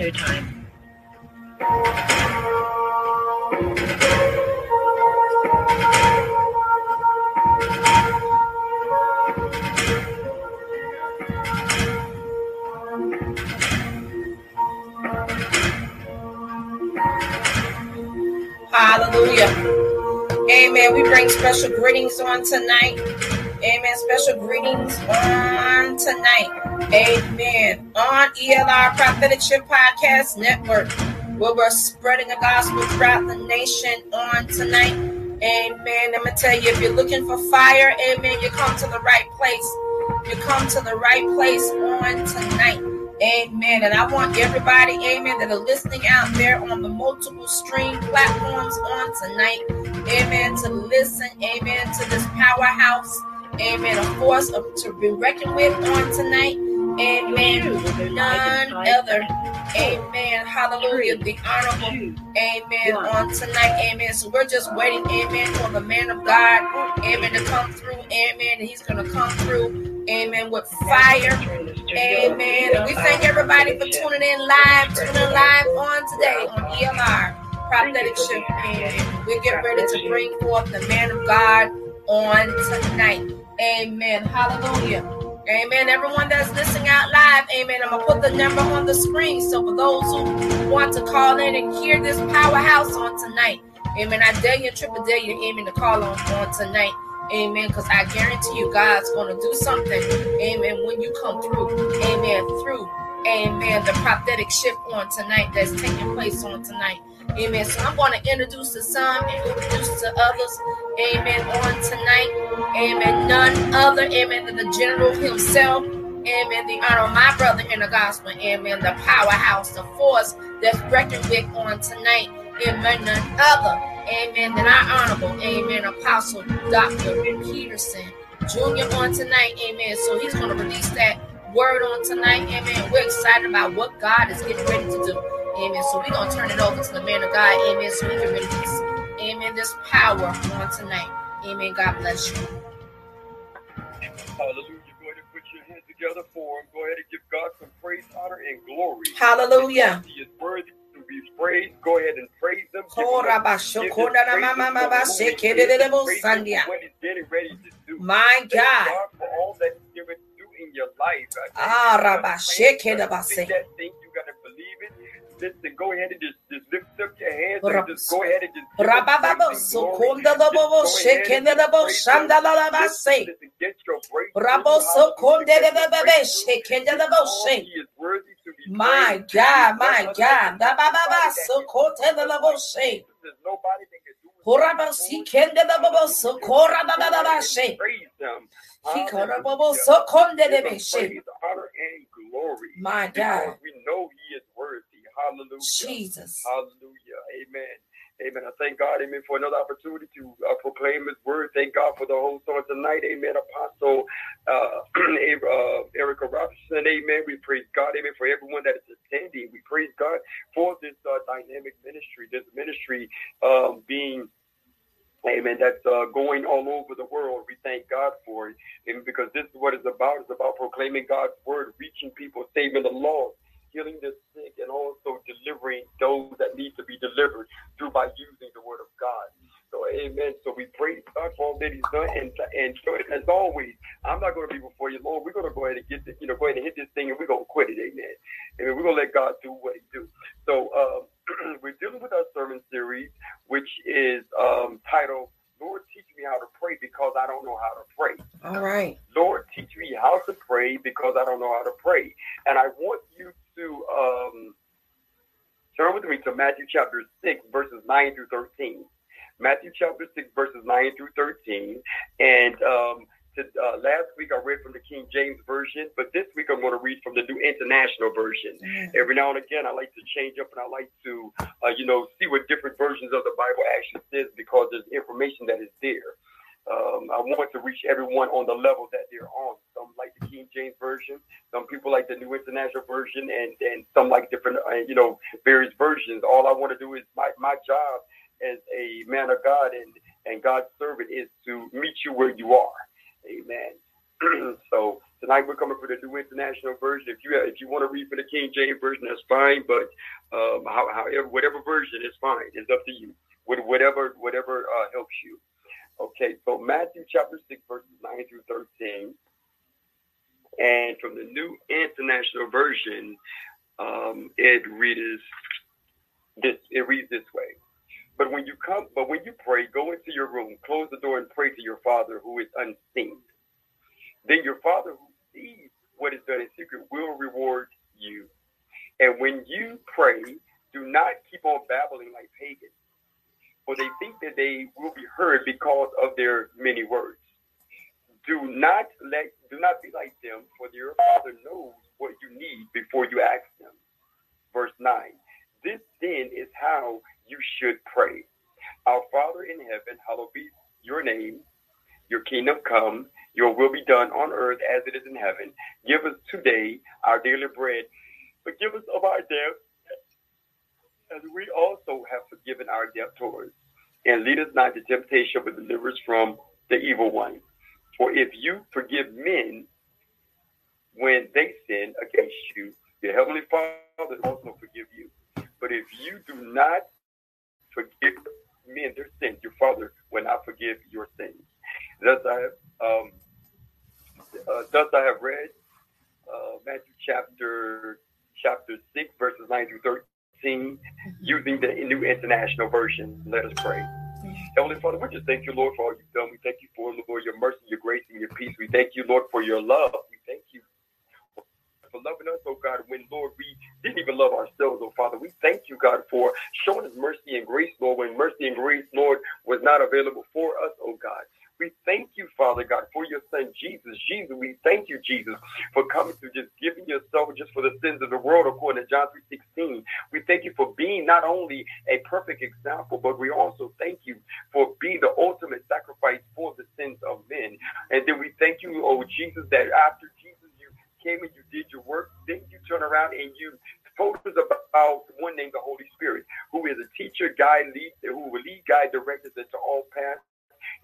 Showtime. Hallelujah. Amen. We bring special greetings on tonight. Amen. Special greetings on tonight. Amen. ELR Prophetic Shift Podcast Network, where we're spreading the gospel throughout the nation on tonight. Amen. I'm going to tell you, if you're looking for fire, amen, you come to the right place. You come to the right place on tonight. Amen. And I want everybody, amen, that are listening out there on the multiple stream platforms on tonight, amen, to listen, amen, to this powerhouse, amen, a force of, to be reckoned with on tonight. Amen. None other. Amen. Hallelujah. The honorable. Amen. On tonight. Amen. So we're just waiting. Amen. For the man of God. Amen. To come through. Amen. And he's going to come through. Amen. With fire. Amen. And we thank everybody for tuning in live, tuning in live on today on ELR Prophetic Shift. Amen. We get ready to bring forth the man of God on tonight. Amen. Hallelujah. Amen. Everyone that's listening out live, amen. I'm going to put the number on the screen. So for those who want to call in and hear this powerhouse on tonight, amen. I dare you, triple dare you, amen, to call on, on tonight. Amen. Because I guarantee you, God's going to do something. Amen. When you come through. Amen. Through. Amen. The prophetic shift on tonight that's taking place on tonight. Amen. So I'm going to introduce to some and introduce to others. Amen. On tonight. Amen. None other. Amen. Than the general himself. Amen. The honor of my brother in the gospel. Amen. The powerhouse, the force that's reckoned with on tonight. Amen. None other. Amen. Than our honorable. Amen. Apostle Dr. Peterson Jr. on tonight. Amen. So he's going to release that word on tonight. Amen. We're excited about what God is getting ready to do. Amen. So we're going to turn it over to the man of God. Amen. So we can release, amen, this power on tonight. Amen. God bless you. Hallelujah. Go ahead and put your hands together for him. Go ahead and give God some praise, honor, and glory. Hallelujah. He is worthy to be praised. Go ahead and praise him. My God. For all that he's given you in your life. Ah, Rabba, That thing you Listen, go ahead and just, just lift up your hands and just go ahead and just give My. God, my God. There's nobody that can do it like Horaba the Lord. Sikenda Lobo, Hallelujah. Sokora Go Baba Baba, ahead and say. praise him. Hikara Bobo, Hallelujah. Sokonde Give him Bebe, say. praise, honor, and glory. My God. we know he is worthy. Hallelujah. Jesus. Hallelujah. Amen. Amen. I thank God, amen, for another opportunity to uh, proclaim his word. Thank God for the whole on tonight. Amen. Apostle uh, uh, Erica Robinson. Amen. We praise God, amen, for everyone that is attending. We praise God for this uh, dynamic ministry, this ministry um, being Amen. That's uh, going all over the world. We thank God for it. And because this is what it's about. It's about proclaiming God's word, reaching people, saving the lost, healing the sick, and also delivering those that need to be delivered through by using the word of God. So, amen. So we pray God for all that He's done, and and as always, I'm not going to be before you, Lord. We're going to go ahead and get this, you know, go ahead and hit this thing, and we're going to quit it, amen. Amen. We're going to let God do what He do. So um, we're dealing with our sermon series, which is um, titled "Lord, teach me how to pray because I don't know how to pray." All right. Lord, teach me how to pray because I don't know how to pray. And I want you to um, turn with me to Matthew chapter 6, verses 9 through 13. Matthew chapter 6, verses 9 through 13. And um, to, uh, last week I read from the King James Version, but this week I'm going to read from the New International Version. Every now and again, I like to change up and I like to, uh, you know, see what different versions of the Bible actually says because there's information that is there. Um, I want to reach everyone on the level that they're on. Some like the King James Version, some people like the New International Version, and, and some like different, uh, you know, various versions. All I want to do is my, my job as a man of God and, and God's servant is to meet you where you are. Amen. so Tonight we're coming for the New International Version. If you if you want to read for the King James Version, that's fine. But um, however, whatever version is fine. It's up to you. With Whatever whatever uh, helps you. Okay, so Matthew chapter six verses nine through thirteen, and from the New International Version, um, it reads this. It reads this way. But when you come, but when you pray, go into your room, close the door, and pray to your Father who is unseen. Then your Father who sees what is done in secret will reward you. And when you pray, do not keep on babbling like pagans, they think that they will be heard because of their many words. Do not let do not be like them, for your father knows what you need before you ask him. Verse 9. This then is how you should pray. Our Father in heaven, hallowed be your name, your kingdom come, your will be done on earth as it is in heaven. Give us today our daily bread. Forgive us of our debts, as we also have forgiven our debtors. And lead us not to temptation, but deliver us from the evil one. For if you forgive men when they sin against you, your heavenly Father also forgive you. But if you do not forgive men their sins, your Father will not forgive your sins. Thus I have, um, uh, thus I have read uh, Matthew chapter chapter six verses nine through using the New International Version. Let us pray. Heavenly Father, we just thank you, Lord, for all you've done. We thank you for, Lord, your mercy, your grace, and your peace. We thank you, Lord, for your love. We thank you for loving us, oh God, when, Lord, we didn't even love ourselves, oh Father. We thank you, God, for showing us mercy and grace, Lord, when mercy and grace, Lord, was not available for us, oh God. We thank you, Father God, for your son Jesus. Jesus, we thank you, Jesus, for coming to just giving yourself just for the sins of the world, according to John 3.16. We thank you for being not only a perfect example, but we also thank you for being the ultimate sacrifice for the sins of men. And then we thank you, oh Jesus, that after Jesus, you came and you did your work, then you turn around and you told us about one named the Holy Spirit, who is a teacher, guide, lead, who will lead, guide, direct us into all paths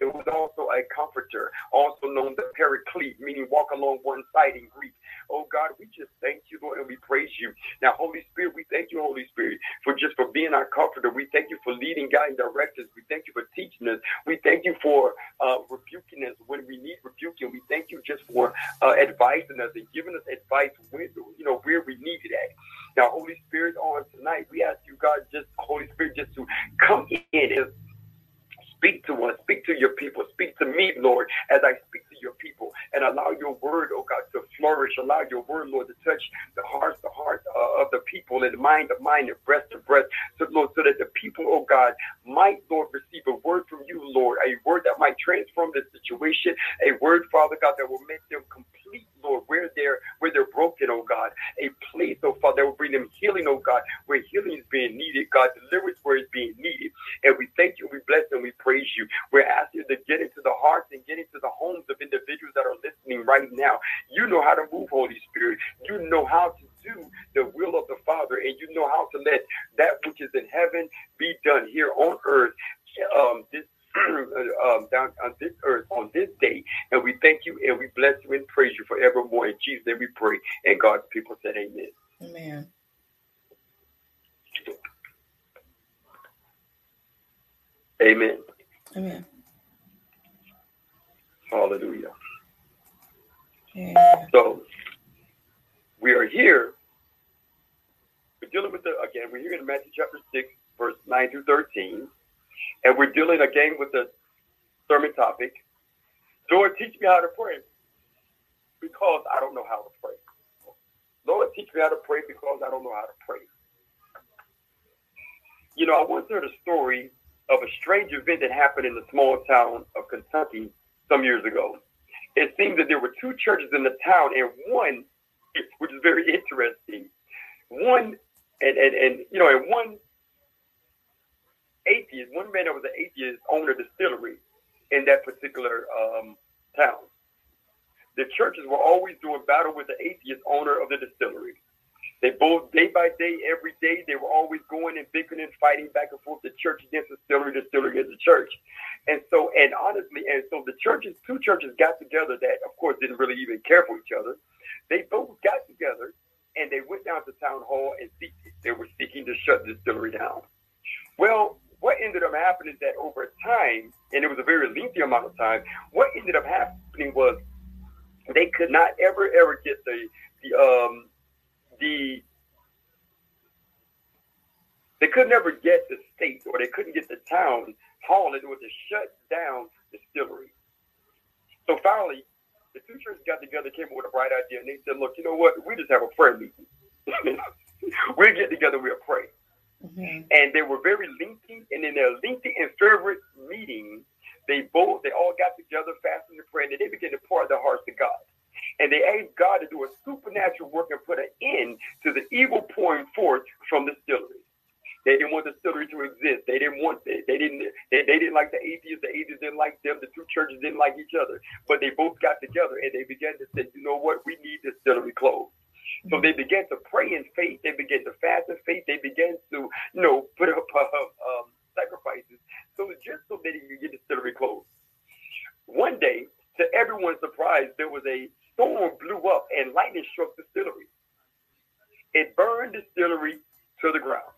it was also a comforter, also known the paraclete, meaning walk along one side in Greek. Oh God, we just thank you, Lord, and we praise you. Now, Holy Spirit, we thank you, Holy Spirit, for just for being our comforter. We thank you for leading, guiding, directing us. We thank you for teaching us. We thank you for uh, rebuking us when we need rebuking. We thank you just for uh, advising us and giving us advice when you know where we need it at. Now, Holy Spirit, on tonight, we ask you, God, just Holy Spirit, just to come in and to your people, speak to me, Lord, as I speak to your people, and allow your word, oh God, to flourish. Allow your word, Lord, to touch the hearts, the heart uh, of the people, and the mind, the mind, and breast to breast, so Lord, so that the people, oh God, might, Lord, receive a word from you, Lord, a word that might transform the situation, a word, Father God, that will make them complete, Lord, where they're where they're broken, oh God, a place, oh Father, that will bring them healing, oh God, where healing is being needed, God, deliverance where it's being needed, and we thank you, we bless and we praise you. We're asking you to get into the hearts and get into the homes of individuals that are listening right now. You know how to move, Holy Spirit. You know how to do the will of the Father, and you know how to let that which is in heaven be done here on earth. Um, this um, down on this earth on this day. And we thank you and we bless you and praise you forevermore. In Jesus' name we pray. And God's people said, Amen. Amen. Amen. Amen. Hallelujah. Yeah. So we are here. We're dealing with the again, we're here in Matthew chapter 6, verse 9 through 13. We're dealing again with the sermon topic. Lord, teach me how to pray. Because I don't know how to pray. Lord, teach me how to pray because I don't know how to pray. You know, I once heard a story of a strange event that happened in the small town of Kentucky some years ago. It seemed that there were two churches in the town, and one, which is very interesting, one, and and, and you know, and one atheist, one man that was an atheist owned a distillery in that particular um, town. The churches were always doing battle with the atheist owner of the distillery. They both, day by day, every day, they were always going and bickering and fighting back and forth, the church against the distillery, the distillery against the church. And so, and honestly, and so the churches, two churches got together that, of course, didn't really even care for each other. They both got together and they went down to town hall and they were seeking to shut the distillery down. Well, what ended up happening is that over time, and it was a very lengthy amount of time, what ended up happening was they could not ever, ever get the, the, um, the they could never get the state or they couldn't get the town hall in order to shut down distillery. So finally, the two churches got together, came up with a bright idea, and they said, "Look, you know what? We just have a prayer meeting. we'll get together, we'll pray." Mm-hmm. And they were very lengthy, and in their lengthy and fervent meeting, they both they all got together, fasting and praying, and they began to pour their hearts to God and they asked God to do a supernatural work and put an end to the evil pouring forth from the distillery. They didn't want the distillery to exist. They didn't want they, they didn't they, they didn't like the atheists. The atheists didn't like them. The two churches didn't like each other. But they both got together and they began to say, you know what, we need the distillery closed. So they began to pray in faith. They began to fast in faith. They began to, you know, put up uh, um, sacrifices. So just so that they could get distillery closed. One day, to everyone's surprise, there was a storm blew up and lightning struck the distillery. It burned the distillery to the ground.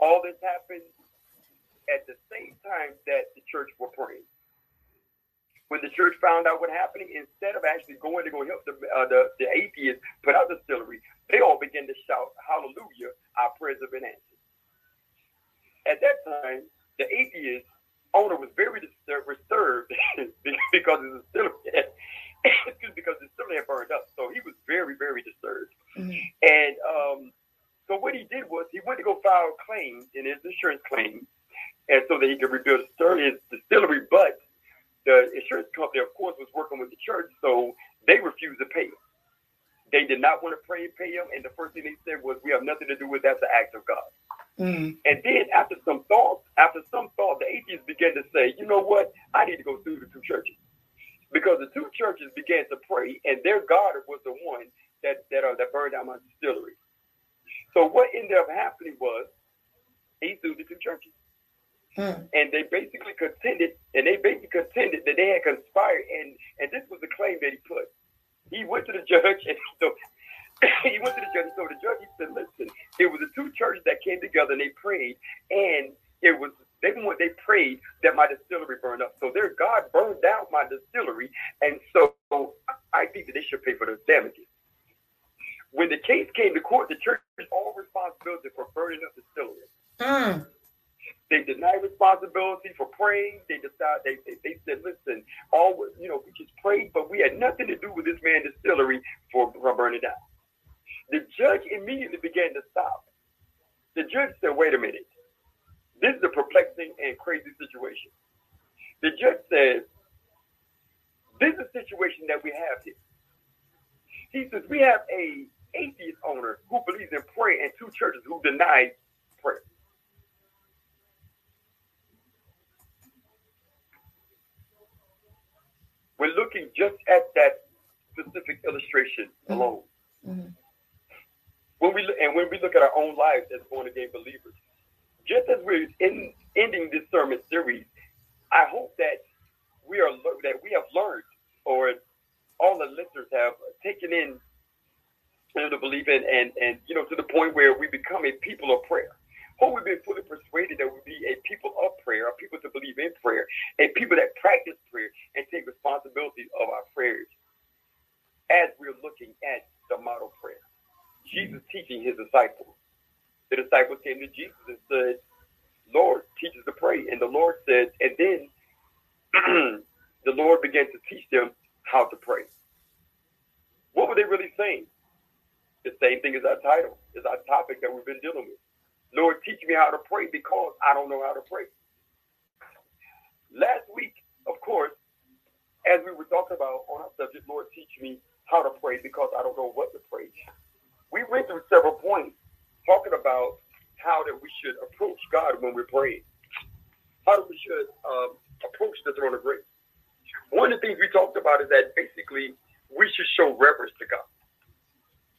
All this happened at the same time that the church were praying. When the church found out what happened, instead of actually going to go help the, uh, the, the atheists put out the distillery, they all began to shout, Hallelujah, our prayers have been answered. At that time, the atheist owner was very disturbed, because the distillery because the distillery had burned up. So he was very, very disturbed. Mm-hmm. And um, so what he did was he went to go file a claim in his insurance claim, and so that he could rebuild his distillery. But the insurance company, of course, was working with the church, so they refused to pay him. They did not want to pray and pay him, and the first thing they said was, "We have nothing to do with that. That's the act of God." Mm. And then after some thought, after some thought, the atheists began to say, "You know what? I need to go through the two churches." because the two churches began to pray, and their God was the one that that uh, that burned down my distillery. So what ended up happening was he sued the two churches, hmm. and they basically contended, and they basically contended that they had conspired, and and this was the claim that he put. He went to the judge, and so he went to the judge. So the judge he said, "Listen, it was the two churches that came together and they prayed, and it was they they prayed that my distillery burned up. So their God burned down my distillery, and so I think that they should pay for the damages. When the case came to court, the church all responsibility for burning up the distillery. Mm. They deny responsibility for praying. They decide they, they, they said, listen, all you know, we just prayed, but we had nothing to do with this man distillery for, for burning down. The judge immediately began to stop. The judge said, wait a minute. This is a perplexing and crazy situation. The judge says, this is a situation that we have here. He says, we have a atheist owner who believes in prayer and two churches who deny prayer. We're looking just at that specific illustration mm-hmm. alone. Mm-hmm. When we and when we look at our own lives as born again believers, just as we're in, ending this sermon series, I hope that we are that we have learned, or all the listeners have taken in you know, the belief in, and and you know to the point where we become a people of prayer. Hope we've been fully persuaded that we be a people of prayer, a people to believe in prayer, a people that practice prayer and take responsibility of our prayers. As we're looking at the model prayer, Jesus teaching his disciples the disciples came to Jesus and said, Lord, teach us to pray. And the Lord said, and then the Lord began to teach them how to pray. What were they really saying? The same thing as our title, is our topic that we've been dealing with. Lord, teach me how to pray because I don't know how to pray. Last week, of course, as we were talking about on our subject, Lord, teach me how to pray because I don't know what to pray. We went through several points talking about how that we should approach God when we're praying. How we should um, approach the throne of grace. One of the things we talked about is that basically we should show reverence to God.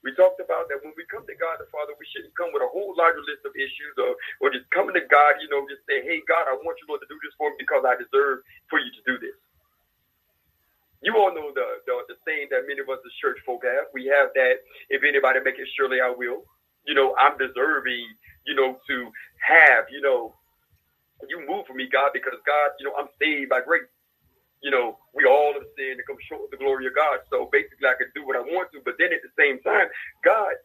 We talked about that when we come to God the Father, we shouldn't come with a whole larger list of issues or, or just coming to God, you know, just say, hey, God, I want you, Lord, to do this for me because I deserve for you to do this. You all know the, the, the saying that many of us as church folk have. We have that, if anybody make it, surely I will. You know, I'm deserving, you know, to have, you know, you move for me, God, because God, you know, I'm saved by grace you know, we all have sinned and come short of the glory of God. So basically, I can do what I want to, but then at the same time, God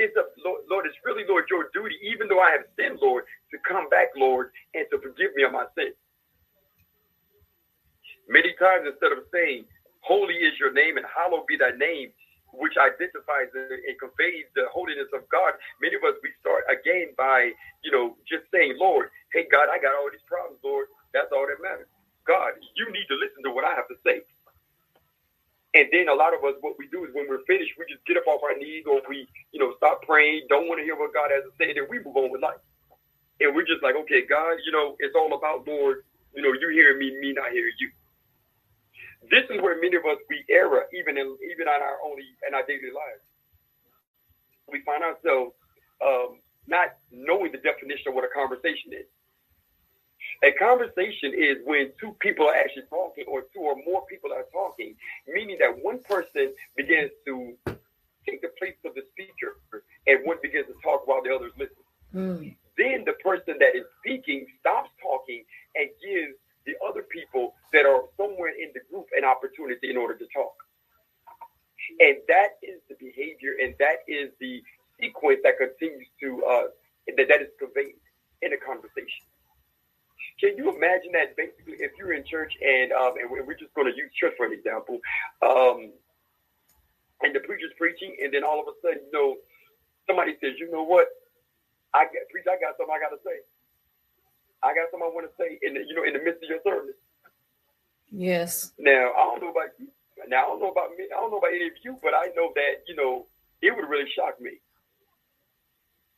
is a Lord, Lord, it's really, Lord, your duty, even though I have sinned, Lord, to come back, Lord, and to forgive me of my sins. Many times, instead of saying, Holy is your name and hallowed be thy name, which identifies and conveys the holiness of God, many of us, we start again by, you know, just saying, Lord, hey, God, I got all these problems, Lord. That's all that matters. God, you need to listen to what I have to say. And then a lot of us, what we do is when we're finished, we just get up off our knees or we, you know, stop praying, don't want to hear what God has to say, then we move on with life. And we're just like, okay, God, you know, it's all about Lord, you know, you hear me, me not hear you. This is where many of us we error, even in even on our only in our daily lives. We find ourselves um, not knowing the definition of what a conversation is. A conversation is when two people are actually talking, or two or more people are talking, meaning that one person begins to take the place of the speaker, and one begins to talk while the others listen. Mm. Then the person that is speaking stops talking and gives the other people that are somewhere in the group an opportunity in order to talk. And that is the behavior, and that is the sequence that continues to uh, that, that is conveyed in a conversation. Can you imagine that basically if you're in church and um, and we're just going to use church for an example, um, and the preacher's preaching, and then all of a sudden, you know, somebody says, you know what, I got preach, I got something I got to say. I got something I want to say in the, you know in the midst of your service. Yes. Now I don't know about you. Now I don't know about me. I don't know about any of you, but I know that you know it would really shock me.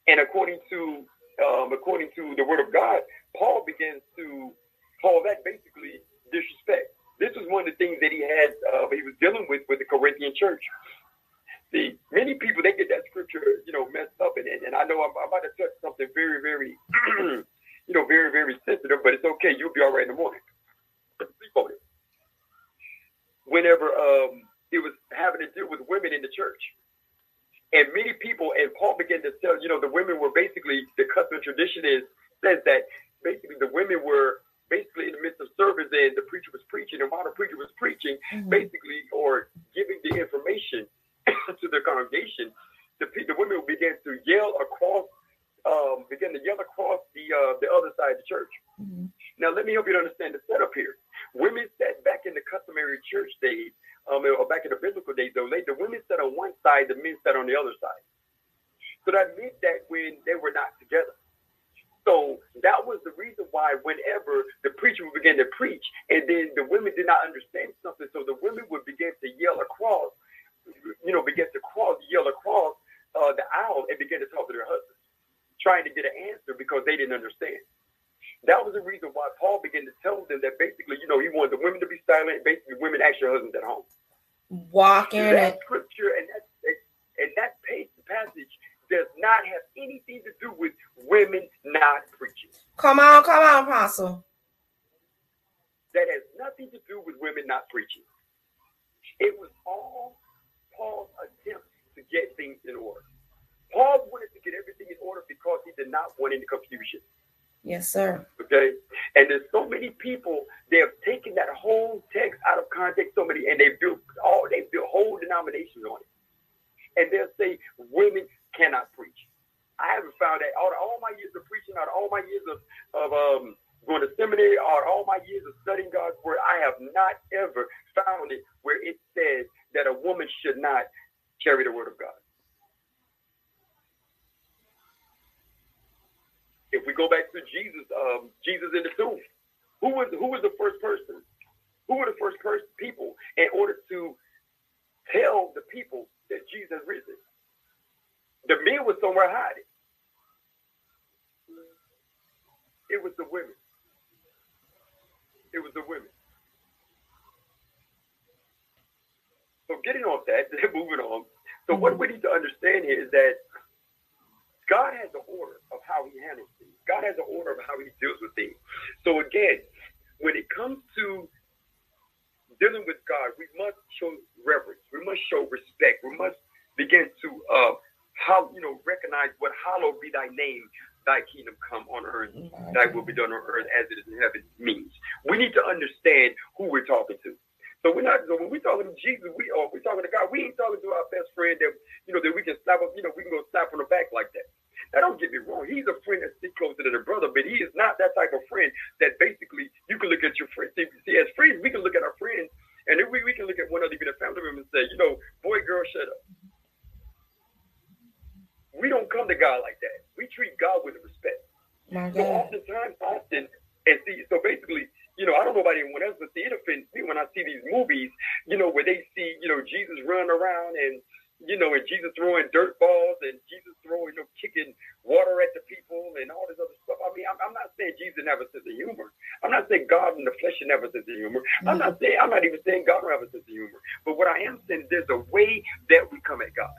And according to um, according to the Word of God, Paul begins to call that basically disrespect. This was one of the things that he had, uh, he was dealing with with the Corinthian church. See, many people, they get that scripture, you know, messed up. And, and I know I'm, I'm about to touch something very, very, you know, very, very sensitive, but it's okay. You'll be all right in the morning. Sleep on it. Whenever um, it was having to deal with women in the church. And many people, and Paul began to tell, you know, the women were basically, the custom tradition is, says that basically the women were basically in the midst of service and the preacher was preaching and while the preacher was preaching mm-hmm. basically or giving the information to the congregation the, the women began to yell across um, began to yell across the uh, the other side of the church mm-hmm. now let me help you to understand the setup here women sat back in the customary church days um, or back in the biblical days though the women sat on one side the men sat on the other side so that meant that when they were not together so that was the reason why whenever the preacher would begin to preach, and then the women did not understand something, so the women would begin to yell across, you know, begin to cross, yell across uh, the aisle and begin to talk to their husbands, trying to get an answer because they didn't understand. That was the reason why Paul began to tell them that basically, you know, he wanted the women to be silent, basically women ask your husbands at home. Walking that scripture and that and that passage does not have anything to do with women not preaching. Come on, come on, Apostle. That has nothing to do with women not preaching. It was all Paul's attempt to get things in order. Paul wanted to get everything in order because he did not want any confusion. Yes, sir. Okay. And there's so many people, they have taken that whole text out of context, so many, and they built all they built whole denominations on it. And they'll say women cannot preach. I haven't found that out of all my years of preaching, out of all my years of, of um, going to seminary, out of all my years of studying God's word, I have not ever found it where it says that a woman should not carry the word of God. If we go back to Jesus, um, Jesus in the tomb, who was who was the first person? Who were the first person people in order to tell the people that Jesus risen? The men was somewhere hiding. It was the women. It was the women. So getting off that, moving on. So what we need to understand here is that God has an order of how he handles things. God has an order of how he deals with things. So again, when it comes to dealing with God, we must show reverence. We must show respect. We must begin to uh how you know recognize what hallowed be thy name, thy kingdom come on earth, mm-hmm. thy will be done on earth as it is in heaven means. We need to understand who we're talking to. So we're not. So when we're talking to Jesus, we are. We're talking to God. We ain't talking to our best friend that you know that we can slap up. You know, we can go slap on the back like that. Now don't get me wrong. He's a friend that sticks closer than a brother, but he is not that type of friend that basically you can look at your friend. See, see as friends, we can look at our friends, and then we, we can look at one other, even a family member, and say, you know, boy, girl, shut up. We don't come to God like that. We treat God with respect. My So oftentimes, often, and see, so basically, you know, I don't know about anyone else, but see, it offends me when I see these movies, you know, where they see, you know, Jesus running around and, you know, and Jesus throwing dirt balls and Jesus throwing, you know, kicking water at the people and all this other stuff. I mean, I'm, I'm not saying Jesus never sense of humor. I'm not saying God in the flesh never sense of humor. I'm not mm-hmm. saying, I'm not even saying God a sense of humor. But what I am saying is there's a way that we come at God.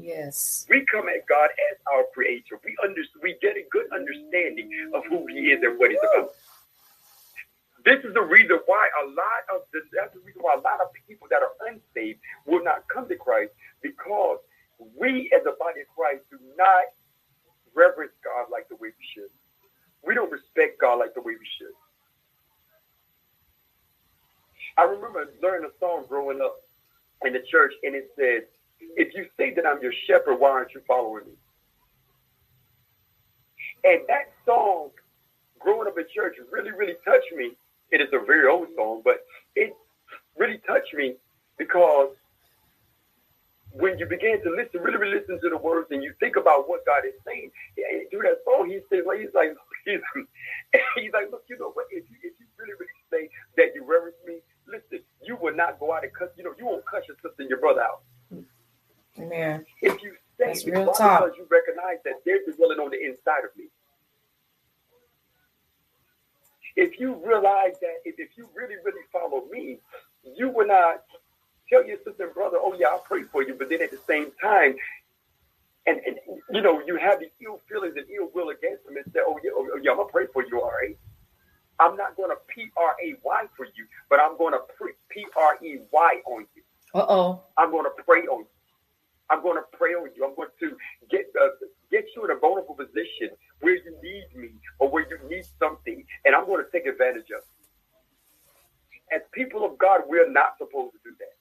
Yes. We come at God as our creator. We under, we get a good understanding of who he is and what he's about. This is the reason why a lot of the that's the reason why a lot of people that are unsaved will not come to Christ because we as a body of Christ do not reverence God like the way we should. We don't respect God like the way we should. I remember learning a song growing up in the church, and it said, if you say that I'm your shepherd, why aren't you following me? And that song, growing up in church, really, really touched me. It is a very old song, but it really touched me because when you begin to listen, really, really listen to the words, and you think about what God is saying yeah, through that song, he says, like, he's like, he's, he's like, look, you know what? If you, if you really, really say that you reverence me, listen, you will not go out and cuss. You know, you won't cuss your sister and your brother out. Amen. If you say That's it's real why? talk. because you recognize that they're dwelling on the inside of me. If you realize that if, if you really, really follow me, you will not tell your sister and brother, oh yeah, I'll pray for you, but then at the same time, and, and you know, you have the ill feelings and ill will against them and say, oh yeah, oh, yeah, I'm gonna pray for you, all right. I'm not gonna P R A Y for you, but I'm gonna P R E Y on you. Uh oh. I'm going to pray on you. I'm going to pray on you. I'm going to get uh, get you in a vulnerable position where you need me or where you need something, and I'm going to take advantage of it. As people of God, we're not supposed to do that.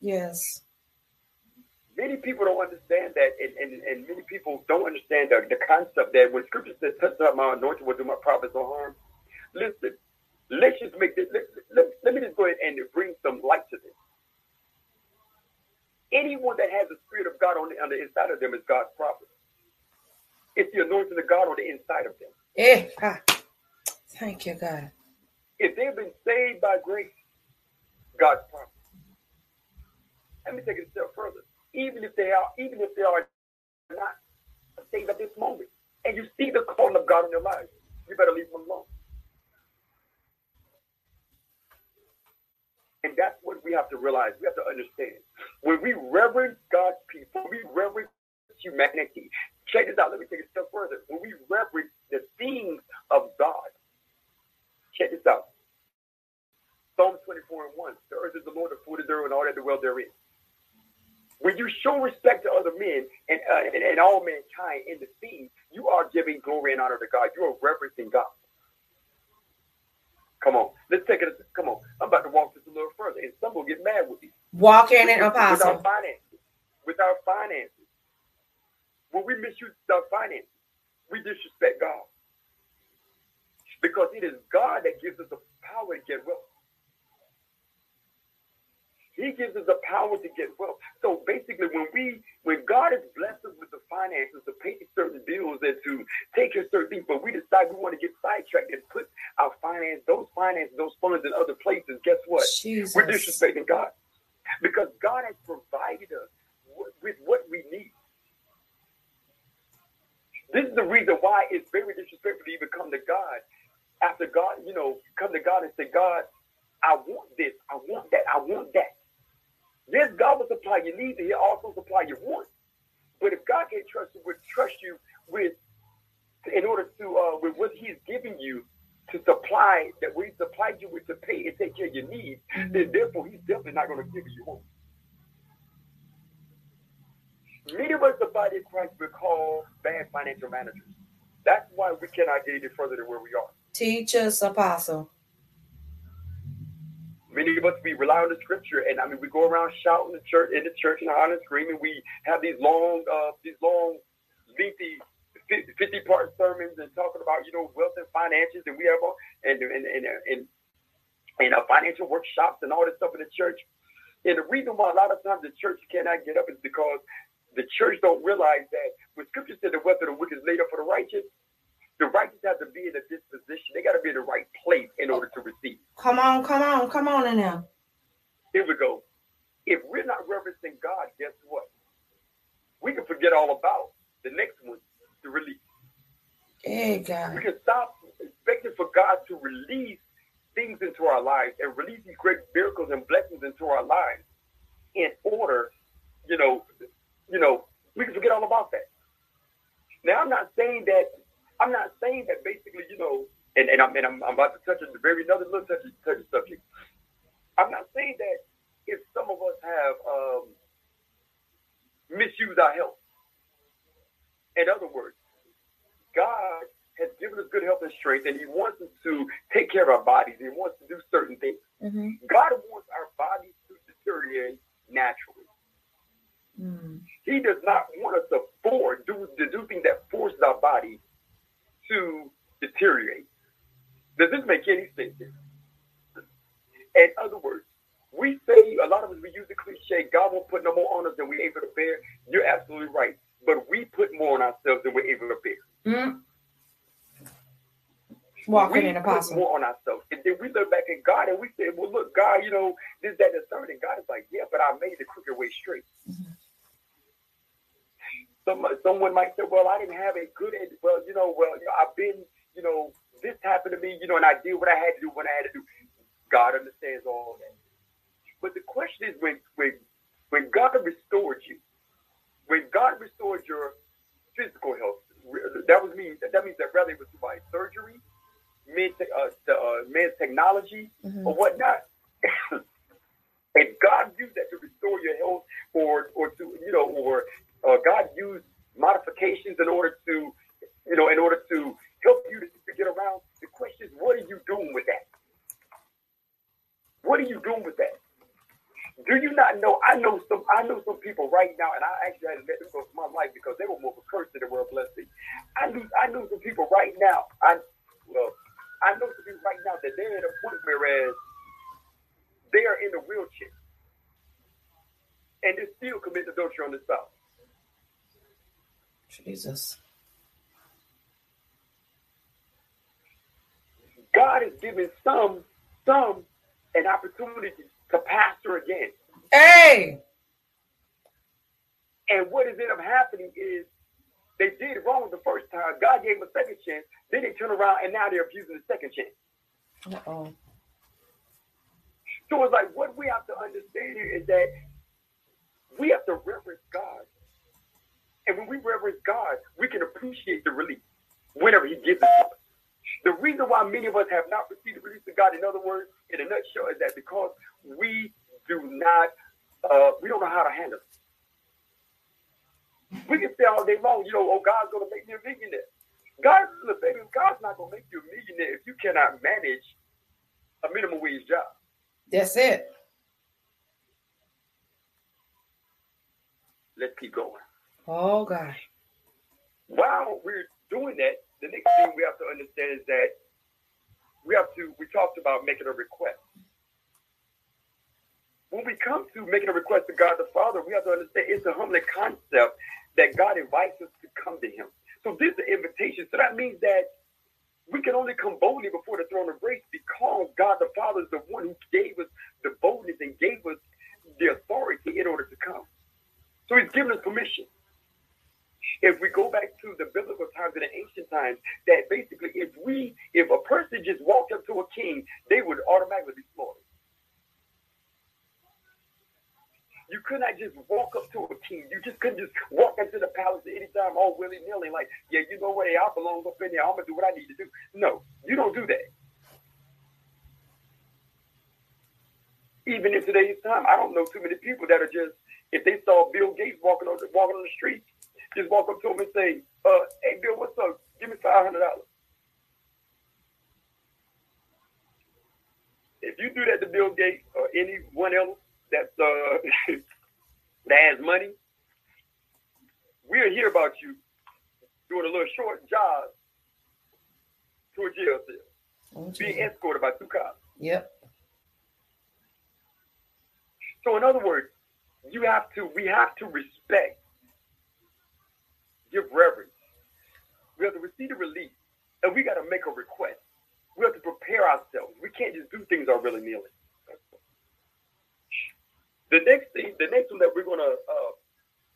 Yes. Many people don't understand that, and, and, and many people don't understand the, the concept that when Scripture says, "Touch not my anointing will do my prophets no harm." Listen, let's just make this. Let, let, let me just go ahead and bring some light to this. Anyone that has the Spirit of God on the, on the inside of them is God's property. It's the anointing of God on the inside of them. Eh. ah. Thank you, God. If they've been saved by grace, God's prophet. Let me take it a step further. Even if they are, even if they are not saved at this moment, and you see the calling of God in their lives, you better leave them alone. And that's what we have to realize. We have to understand. When we reverence God's people, we reverence humanity. Check this out. Let me take it a step further. When we reverence the things of God, check this out. Psalm 24 and 1. The earth is the Lord, the full of the earth, and all that dwell therein. When you show respect to other men and, uh, and, and all mankind in the scene, you are giving glory and honor to God. You are reverencing God. Come on. Let's take it. Come on. I'm about to walk this a little further, and some will get mad with me. Walk in it, apostle. Without finances. Without finances. When we misuse our finances, we disrespect God. Because it is God that gives us the power to get wealth. He gives us the power to get wealth. So basically, when we, when God has blessed us with the finances to pay certain bills and to take care of certain things, but we decide we want to get sidetracked and put our finance, those finances, those funds in other places, guess what? Jesus. We're disrespecting God because God has provided us wi- with what we need. This is the reason why it's very disrespectful to even come to God after God, you know, come to God and say, God, I want this, I want that, I want that. Yes, God will supply your needs, and He'll also supply your wants. But if God can't trust you with trust you with in order to uh, with what He's giving you to supply that we supplied you with to pay and take care of your needs, mm-hmm. then therefore He's definitely not going to give you wants. Many of us, the body of Christ, we call bad financial managers. That's why we cannot get any further than where we are. Teach us, Apostle. Many of us we rely on the scripture, and I mean we go around shouting the church in the church and hollering, screaming. We have these long, uh, these long, lengthy, fifty-part sermons and talking about you know wealth and finances, and we have and and and and, and uh, financial workshops and all this stuff in the church. And the reason why a lot of times the church cannot get up is because the church don't realize that when scripture said the wealth of the wicked is laid up for the righteous, the righteous have to be in a disposition. They got to be in the right place in order to receive. Come on, come on, come on in there. Here we go. If we're not reverencing God, guess what? We can forget all about the next one, the release. Hey, God. We can stop expecting for God to release things into our lives and release these great miracles and blessings into our lives in order, you know, you know, we can forget all about that. Now, I'm not saying that I'm not saying that basically, you know, and, and I'm and I'm, I'm about to touch on the very another little touchy, touchy subject. I'm not saying that if some of us have um, misused our health. In other words, God has given us good health and strength, and He wants us to take care of our bodies. He wants to do certain things. Mm-hmm. God wants our bodies to deteriorate naturally. Mm. He does not want us to force do to do things that forces our body to deteriorate. Does this make any sense? In other words, we say a lot of us we use the cliche, God won't put no more on us than we're able to bear. You're absolutely right. But we put more on ourselves than we're able to bear. Mm-hmm. Walking we in apostle. more on ourselves. And then we look back at God and we say, Well, look, God, you know, this, that, and the third. And God is like, Yeah, but I made the crooked way straight. Mm-hmm. Some, someone might say, well, I didn't have a good, well, you know, well, you know, I've been, you know, this happened to me, you know, and I did what I had to do what I had to do. God understands all that. But the question is when, when, when God restored you, when God restored your physical health, that was mean that means that whether it was by surgery, med, uh, uh, med technology, mm-hmm. or whatnot. and God used that to restore your health, or or to you know, or uh, God used modifications in order to, you know, in order to help you to, to get around. The question is, what are you doing with that? What are you doing with that? Do you not know? I know some. I know some people right now, and I actually had to let them go for my life because they were more of a curse than they were a blessing. I knew. I know some people right now. I well, I know some people right now that they're at a point whereas they are in a wheelchair and they still commit adultery on the south. Jesus. God is giving some some an opportunity to pastor again. Hey. And what is end up happening is they did wrong the first time. God gave them a second chance. Then they turn around and now they're abusing the second chance. Uh-oh. So it's like what we have to understand here is that we have to reverence God and when we reverence God, we can appreciate the release whenever He gives it to us. The reason why many of us have not received the release of God, in other words, in a nutshell, is that because we do not, uh, we don't know how to handle it. We can say all day long, you know, oh, God's going to make me a millionaire. God, look, baby, God's not going to make you a millionaire if you cannot manage a minimum wage job. That's it. Let's keep going. Oh God. While we're doing that, the next thing we have to understand is that we have to, we talked about making a request. When we come to making a request to God the Father, we have to understand it's a humbling concept that God invites us to come to Him. So this is an invitation. So that means that we can only come boldly before the throne of grace because God the Father is the one who gave us the boldness and gave us the authority in order to come. So He's given us permission if we go back to the biblical times and the ancient times, that basically if we, if a person just walked up to a king, they would automatically be slaughtered. You could not just walk up to a king. You just couldn't just walk into the palace at any time all willy nilly, like, yeah, you know what? Hey, I belong up in there. I'm to do what I need to do. No, you don't do that. Even in today's time, I don't know too many people that are just, if they saw Bill Gates walking on walking on the street, just walk up to him and say, uh, hey, Bill, what's up? Give me $500. If you do that to Bill Gates or anyone else that's uh, that has money, we'll hear about you doing a little short job to a jail cell, being escorted by two cops. Yep. So in other words, you have to we have to respect, give reverence. We have to receive the release, and we got to make a request. We have to prepare ourselves. We can't just do things all willy nilly. The next thing, the next one that we're gonna uh,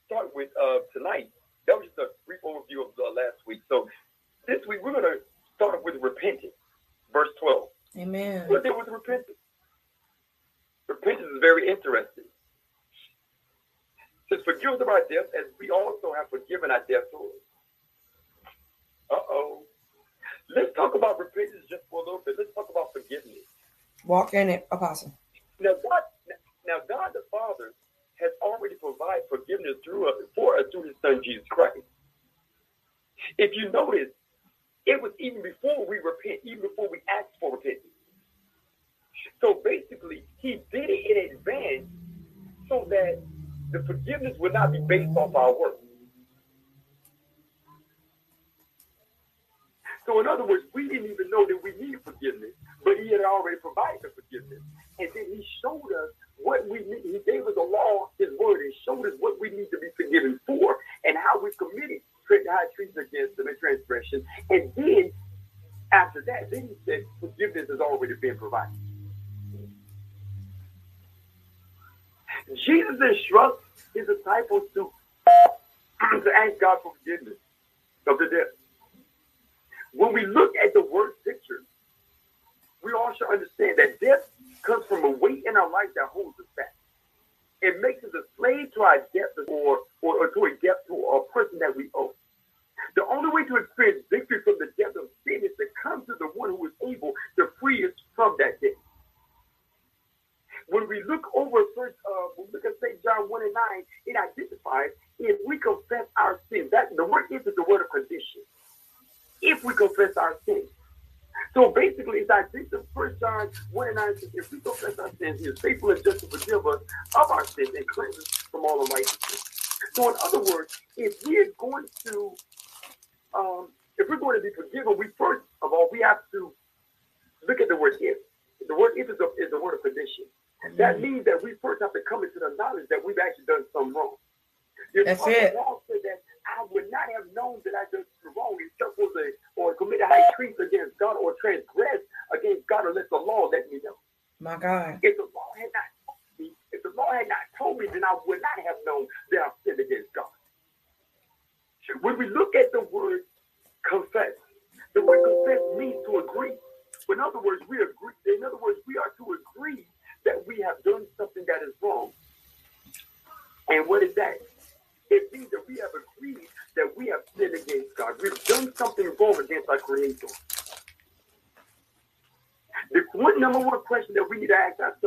start with uh, tonight, that was just a brief overview of uh, last week. So this week we're gonna start off with repentance, verse twelve. Amen. What there was repentance? Repentance is very interesting. Says, forgive of our debts as we also have forgiven our debtors. Uh oh. Let's talk about repentance just for a little bit. Let's talk about forgiveness. Walk in it, Apostle. Now, God, now God the Father has already provided forgiveness through us for us through His Son Jesus Christ. If you notice, it was even before we repent, even before we asked for repentance. So basically, He did it in advance so that the forgiveness would not be based off our work. So in other words, we didn't even know that we needed forgiveness, but he had already provided the forgiveness. And then he showed us what we need. He gave us the law, his word, and showed us what we need to be forgiven for and how we committed high treason against them and transgression. And then after that, then he said forgiveness has already been provided. Jesus instructs his disciples to, to ask God for forgiveness of the debt. When we look at the word picture, we all should understand that death comes from a weight in our life that holds us back. It makes us a slave to our debt or, or, or to a debt to a person that we owe. The only way to experience victory from the debt of sin is to come to the one who is able to free us from that debt. When we look over first, uh, when we look at St. John 1 and 9, it identifies if we confess our sins. That the word is the word of condition if we confess our sins. So basically, it's this first John 1 and 9 says, if we confess our sins, he is faithful and just to forgive us of our sins and cleanse us from all unrighteousness. So in other words, if we're going to um, if we're going to be forgiven, we first of all we have to look at the word if. The word if is, a, is the word of condition. Mm-hmm. That means that we first have to come into the knowledge that we've actually done something wrong. That's it. Paul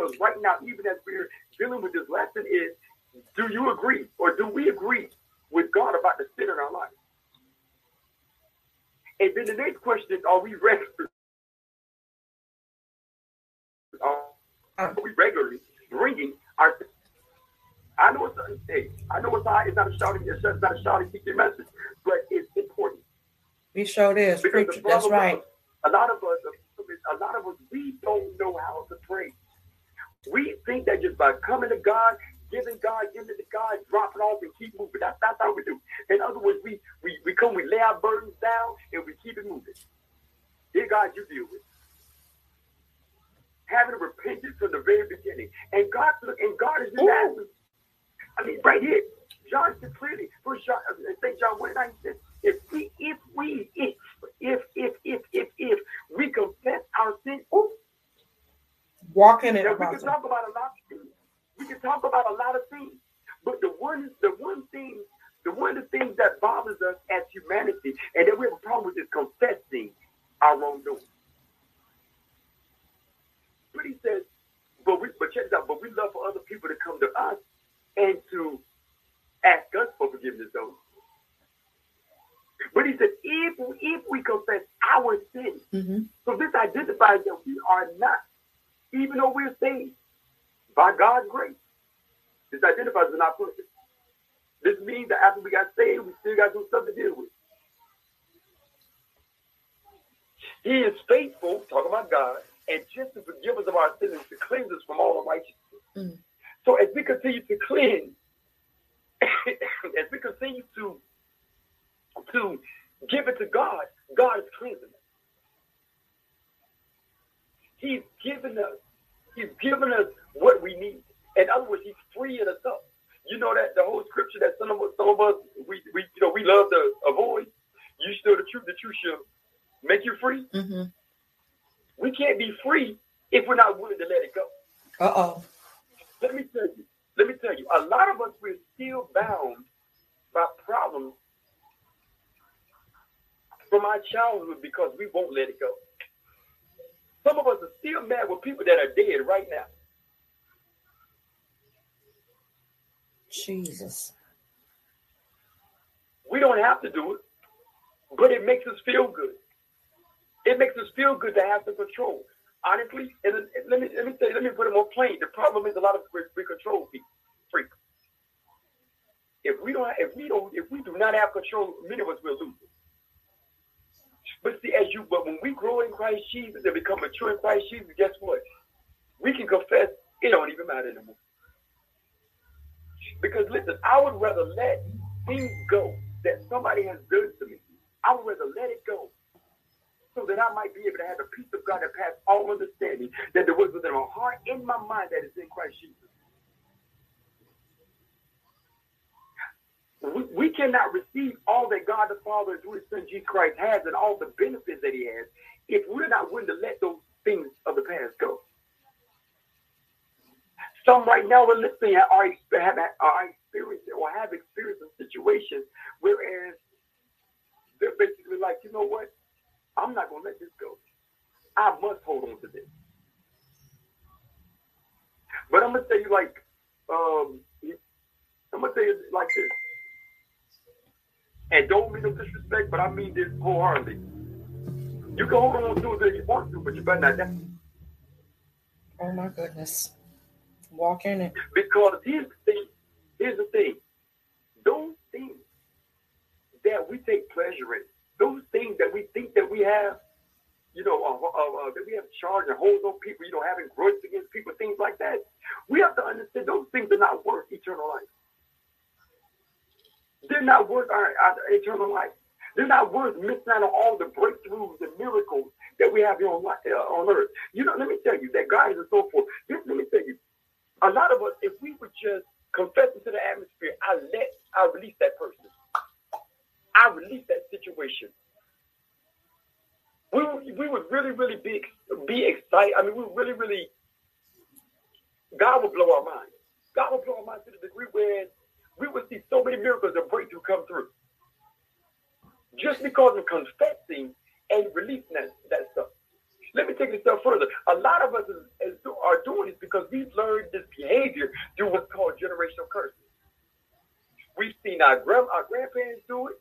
ourselves right now, even as we're dealing with this lesson, is do you agree or do we agree with God about the sin in our life? And then the next question is, are we regular? Are we regularly bringing our I know it's a, I know it's not, it's not a shouting, it's not a shouting teaching message, but it's important. We show this, preacher. That's right. talking it. We can talk about a lot of things. We can talk about a lot of things. But the one, the one thing, the one of the things that bothers us as humanity, and that we have a problem with, is confessing our wrongdoing. But he says, but we, but check this out. But we love for other people to come to us and to ask us for forgiveness, though. But he said, if if we confess our sins, mm-hmm. so this identifies that we are not even though we're saved by God's grace, this identifies we're not perfect. This means that after we got saved, we still got some stuff to deal with. He is faithful, talk about God, and just to forgive us of our sins, to cleanse us from all unrighteousness. Mm. So as we continue to cleanse, as we continue to to give it to God, God is cleansing us. He's given us, He's given us what we need. In other words, He's freeing us up. You know that the whole scripture that some of us, some of us we, we you know we love to avoid. You still the truth, the truth shall make you free. Mm-hmm. We can't be free if we're not willing to let it go. Uh oh. Let me tell you. Let me tell you. A lot of us we're still bound by problems from our childhood because we won't let it go. Some of us are still mad with people that are dead right now. Jesus. We don't have to do it, but it makes us feel good. It makes us feel good to have the control. Honestly, and let me let me say, let me put it more plain. The problem is a lot of we control people, freaks. If we don't, if we don't, if we do not have control, many of us will lose it. But see, as you, but when we grow in Christ Jesus and become mature in Christ Jesus, guess what? We can confess it don't even matter anymore. Because listen, I would rather let things go that somebody has done to me. I would rather let it go so that I might be able to have the peace of God that passes all understanding, that there was within my heart in my mind that is in Christ Jesus. We, we cannot receive all that God the Father through his Son Jesus Christ has and all the benefits that he has if we're not willing to let those things of the past go. Some right now we're listening are, have, are experiencing or have experienced a situation whereas they're basically like, you know what? I'm not going to let this go. I must hold on to this. But I'm to tell you like, um, I'm going to tell you like this. And don't mean no disrespect, but I mean this wholeheartedly. You can hold on to it if you want to, but you better not. Oh my goodness. Walk in it. Because here's the thing. Here's the thing. Those things that we take pleasure in, those things that we think that we have, you know, uh, uh, uh, that we have charge and hold on people, you know, having grudge against people, things like that. We have to understand those things are not worth eternal life. They're not worth our, our eternal life. They're not worth missing out on all the breakthroughs and miracles that we have here on, uh, on earth. You know, let me tell you that God is so forth. Let me tell you, a lot of us, if we would just confess into the atmosphere, I let, I release that person. I release that situation. We, we would really, really be, be excited. I mean, we really, really, God would blow our minds. God would blow our minds to the degree where we would see so many miracles and breakthrough come through. Just because of confessing and releasing that, that stuff. Let me take it a step further. A lot of us is, is, are doing this because we've learned this behavior through what's called generational curses. We've seen our, grand, our grandparents do it.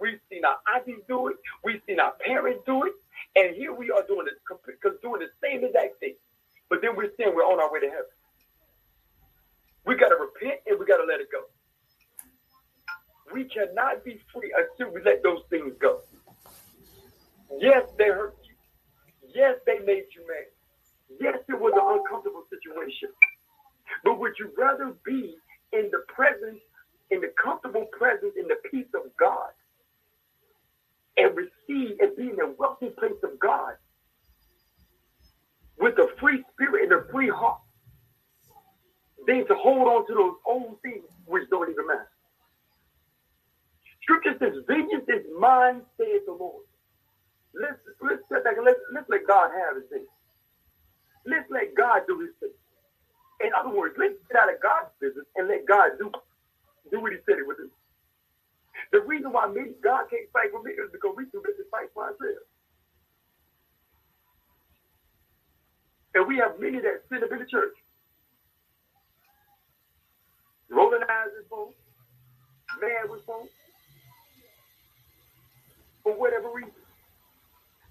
We've seen our aunties do it. We've seen our parents do it. And here we are doing because doing the same exact thing. But then we're saying we're on our way to heaven. We got to repent and we got to let it go. We cannot be free until we let those things go. Yes, they hurt you. Yes, they made you mad. Yes, it was an uncomfortable situation. But would you rather be in the presence, in the comfortable presence, in the peace of God, and receive and be in a wealthy place of God with a free spirit and a free heart, than to hold on to those old things which don't even matter? Scripture says, vengeance is mine, says the Lord. Let's let's back and let's, let's let God have his thing. Let's let God do his thing. In other words, let's get out of God's business and let God do do what he said he would do. The reason why me, God can't fight for me is because we too busy fight for ourselves. And we have many that sit up in the church, rolling eyes at folks, mad with folks, for whatever reason.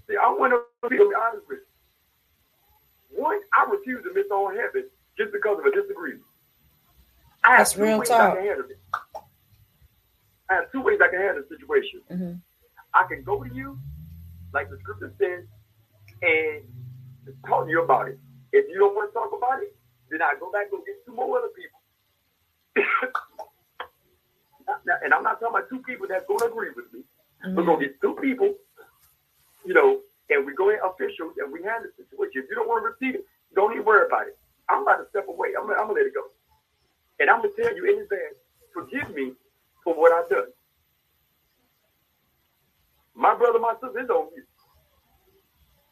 See, I want to be honest with you. One, I refuse to miss on heaven just because of a disagreement. I That's real talk. I, I have two ways I can handle the situation. Mm-hmm. I can go to you, like the scripture says, and talk to you about it. If you don't want to talk about it, then I go back and get two more other people. and I'm not talking about two people that's going to agree with me. Mm-hmm. We're to get two people, you know, and we go in officials and we handle the situation. If you don't want to repeat it, don't even worry about it. I'm about to step away. I'm, I'm to let it go. And I'm to tell you in advance, forgive me for what I've done. My brother, my sister is on you.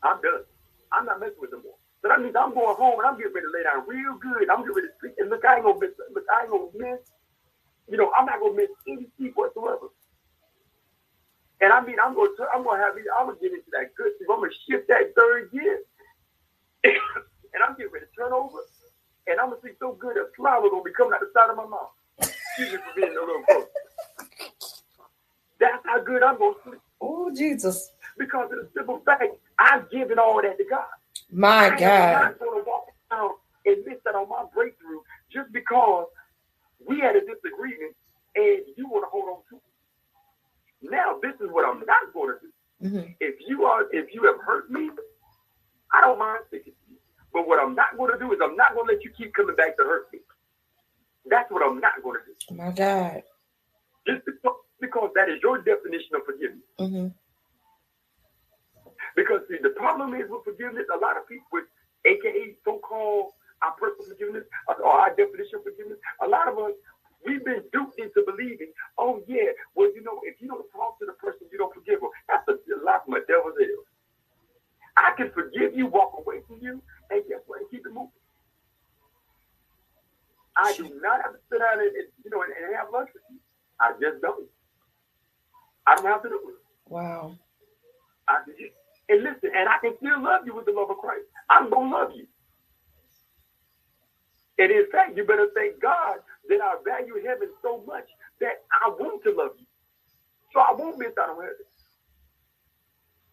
I'm done. I'm not messing with them more. So that means I'm going home and I'm getting ready to lay down real good. I'm getting ready to sleep. And look, I ain't gonna miss. Look, I ain't gonna miss. You know, I'm not gonna miss any sleep whatsoever. And I mean, I'm gonna, I'm gonna have, me, I'm gonna get into that good. I'm gonna shift that third gear, and I'm getting ready to turn over, and I'm gonna sleep so good that flour gonna be coming out the side of my mouth. Excuse me for being a little close. That's how good I'm gonna sleep. Oh Jesus! Because of the simple fact, I've given all that to God. My God. I'm not going to walk around and miss that on my breakthrough just because we had a disagreement and you want to hold on to it. Now, this is what I'm not going to do. Mm-hmm. If you are, if you have hurt me, I don't mind speaking to you. But what I'm not going to do is I'm not going to let you keep coming back to hurt me. That's what I'm not going to do. My God. Just because, because that is your definition of forgiveness. Mm-hmm. Because see, the problem is with forgiveness, a lot of people with AKA so-called our personal forgiveness or our definition of forgiveness, a lot of us we've been duped into believing, oh yeah, well you know, if you don't talk to the person, you don't forgive them. That's a lie from a devil's hell. I can forgive you, walk away from you, and guess what? And keep it moving. I do not have to sit down and, and you know and, and have lunch with you. I just don't. I don't have to do it. Wow. I and listen, and I can still love you with the love of Christ. I'm to love you. And in fact, you better thank God that I value heaven so much that I want to love you. So I won't miss out on heaven.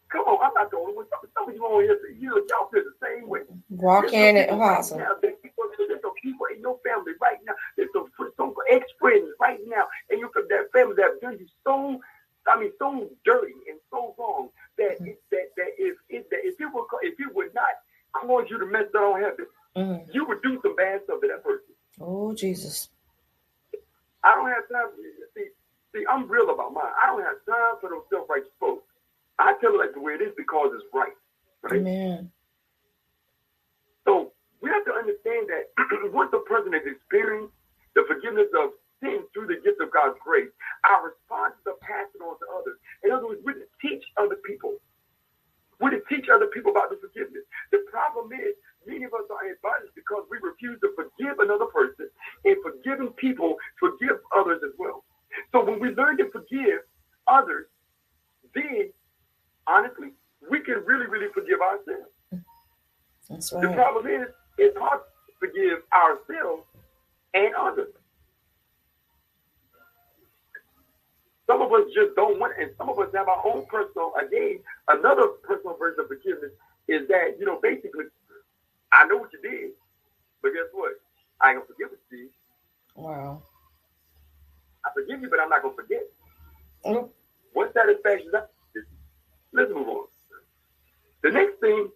Come on, I'm not the only one. Some, some of you on here, you know, y'all feel the same way. Walk in it, apostle. Right there's, people, there's some people in your family right now. There's some, some ex-friends right now, and you that family that done you so I mean, so dirty and so wrong that mm-hmm. it, that that if it that if it would if it would not cause you to mess that on heaven, mm-hmm. you would do some bad stuff to that person. Oh Jesus! I don't have time. For, See, see, I'm real about mine. I don't have time for those self-righteous folks. I tell it like the way it is because it's right. Right? Amen. So we have to understand that once a person has experienced the forgiveness of sin through the gift of God's grace, our responses are passed on to others. In other words, to teach other people. We're to teach other people about the forgiveness. The problem is, many of us are in bondage because we refuse to forgive another person, and forgiving people forgive others as well. So when we learn to forgive others, then honestly, we can really, really forgive ourselves. That's right. The problem is, it's hard to forgive ourselves and others. Some of us just don't want, and some of us have our own personal, again, another personal version of forgiveness is that, you know, basically, I know what you did, but guess what? I ain't gonna forgive it, Steve. Wow. I forgive you, but I'm not gonna forget. Mm-hmm. What satisfaction that? Let's move on. The next thing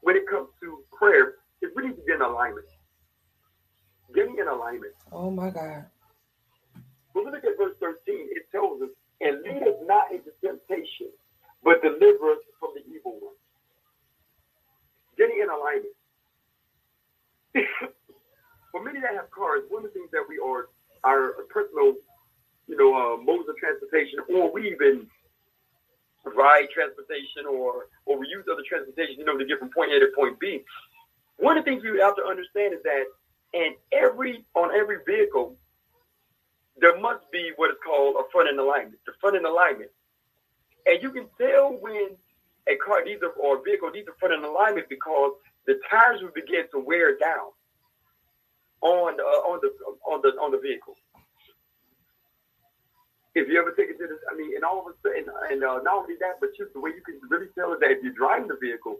when it comes to prayer is we need to get in alignment. Getting in alignment. Oh my God. We look at verse 13, it tells us, and lead us not into temptation, but deliver us from the evil one. Getting in alignment. For many that have cars, one of the things that we are, our personal, you know, uh, modes of transportation, or we even ride transportation or or we use other transportation, you know, to get from point A to point B. One of the things you have to understand is that and every on every vehicle, there must be what is called a front end alignment. The front end alignment, and you can tell when a car needs a, or a vehicle needs a front end alignment because the tires will begin to wear down on uh, on the on the on the vehicle. If you ever take it to this, I mean, and all of a sudden, and uh, not only that, but just the way you can really tell is that if you're driving the vehicle,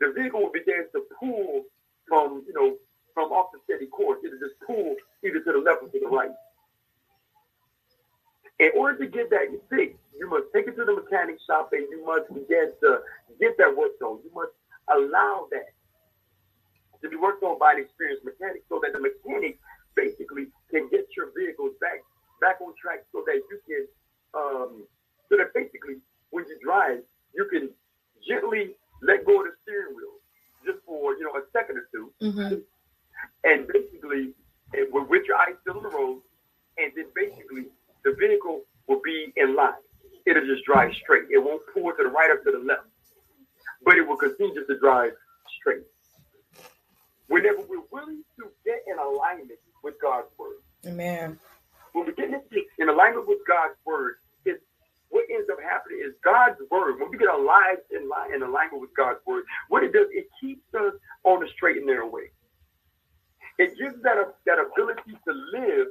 the vehicle will begin to pull from you know from off the steady course. It'll just pull either to the left or to the right. In order to get that fixed, you must take it to the mechanic shop and you must begin to get that work done. You must allow that to be worked on by an experienced mechanic so that the mechanic basically can get your vehicles back back on track so that you can um, so that basically when you drive you can gently let go of the steering wheel just for you know a second or 2 mm-hmm. and basically with, with your eyes still on the road and then basically the vehicle will be in line it'll just drive straight it won't pull to the right or to the left but it will continue to drive straight whenever we're willing to get in alignment with God's word. Amen. When we get in alignment with God's word, it's what ends up happening is God's word. When we get our lives in line in alignment with God's word, what it does, it keeps us on the straight and narrow way. It gives that that ability to live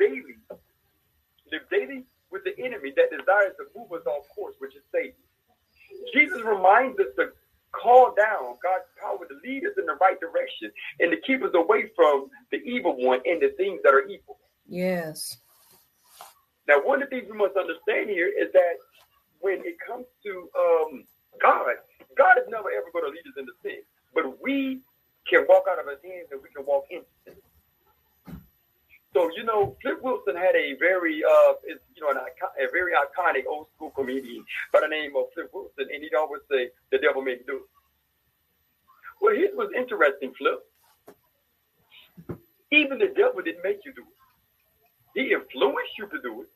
daily, live daily with the enemy that desires to move us off course, which is Satan. Jesus reminds us to call down God's power to lead us in the right direction and to keep us away from the evil one and the things that are evil. Yes. Now, one of the things we must understand here is that when it comes to um, God, God is never ever going to lead us into sin, but we can walk out of his hands and we can walk into sin. So you know, Flip Wilson had a very, uh, you know, an, a very iconic old school comedian by the name of Flip Wilson, and he'd always say, "The devil made me do it." Well, his was interesting, Flip. Even the devil didn't make you do it. He influenced you to do it.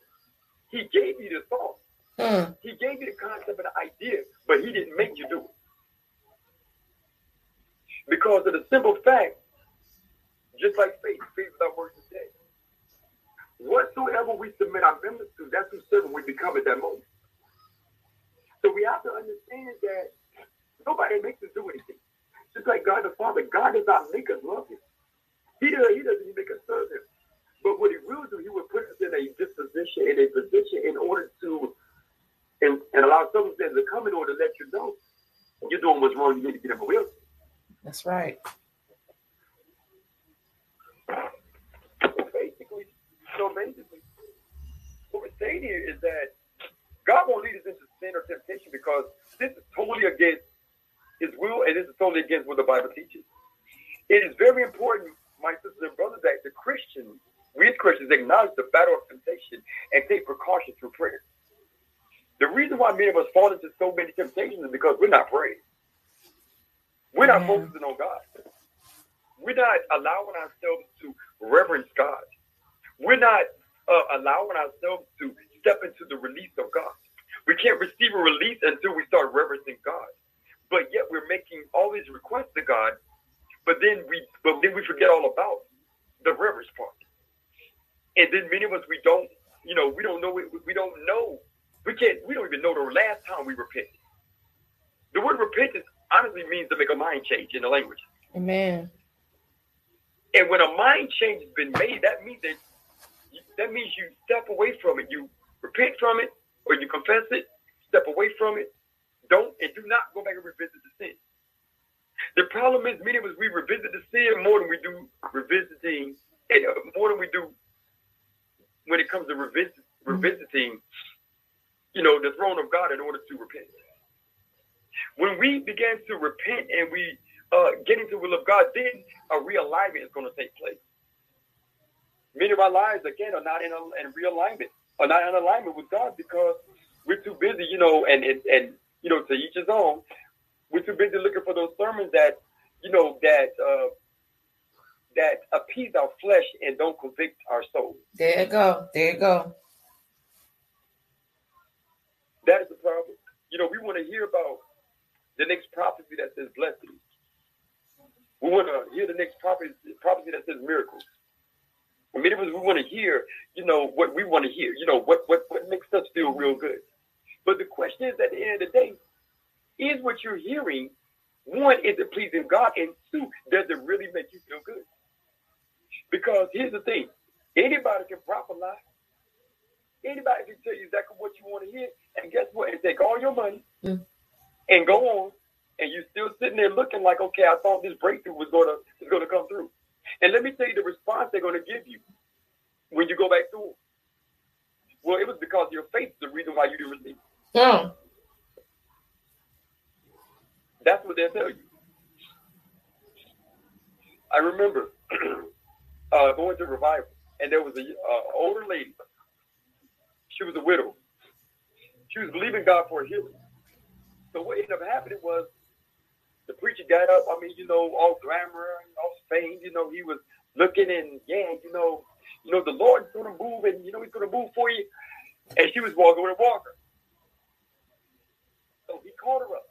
He gave you the thought. Hmm. He gave you the concept and the idea, but he didn't make you do it. Because of the simple fact, just like faith, faith without works is dead. Whatsoever we submit our members to, that's who servant we become at that moment. So we have to understand that nobody makes us do anything. Just like God the Father, God does not make us love Him. He, does, he doesn't make us serve Him. But what He will do, He will put us in a disposition, in a position, in order to, allow circumstances to come in order to let you know you're doing what's wrong. You need to get him a That's right. So basically, what we're saying here is that God won't lead us into sin or temptation because this is totally against His will and this is totally against what the Bible teaches. It is very important, my sisters and brothers, that the Christians, we as Christians, acknowledge the battle of temptation and take precautions through prayer. The reason why many of us fall into so many temptations is because we're not praying. We're not yeah. focusing on God. We're not allowing ourselves to reverence God. We're not uh, allowing ourselves to step into the release of God. We can't receive a release until we start reverencing God. But yet we're making all these requests to God, but then we but then we forget all about the reverence part. And then many of us we don't, you know, we don't know we, we don't know. We can't we don't even know the last time we repented. The word repentance honestly means to make a mind change in the language. Amen. And when a mind change has been made, that means that that means you step away from it. You repent from it or you confess it, step away from it. Don't and do not go back and revisit the sin. The problem is many of us we revisit the sin more than we do revisiting, and uh, more than we do when it comes to revisit, revisiting, you know, the throne of God in order to repent. When we begin to repent and we uh, get into the will of God, then a realignment is going to take place. Many of our lives, again, are not in, a, in realignment, are not in alignment with God because we're too busy, you know, and, and, and, you know, to each his own. We're too busy looking for those sermons that, you know, that, uh, that appease our flesh and don't convict our soul. There you go. There you go. That is the problem. You know, we want to hear about the next prophecy that says blessings. We want to hear the next prophecy, prophecy that says miracles. Many of us, we want to hear, you know, what we want to hear, you know, what, what, what makes us feel real good. But the question is at the end of the day, is what you're hearing, one, is it pleasing God? And two, does it really make you feel good? Because here's the thing anybody can prophesy. Anybody can tell you exactly what you want to hear. And guess what? And take all your money mm. and go on. And you're still sitting there looking like, okay, I thought this breakthrough was gonna was gonna come through. And let me tell you the response they're gonna give you when you go back to them. Well, it was because your faith is the reason why you didn't receive. Oh. That's what they'll tell you. I remember uh, going to revival, and there was a uh, older lady. She was a widow. She was believing God for a healing. So what ended up happening was the preacher got up. I mean, you know, all glamour, all fame. You know, he was looking and yeah, you know, you know, the Lord's gonna move, and you know, He's gonna move for you. And she was walking with a walker. So he called her up.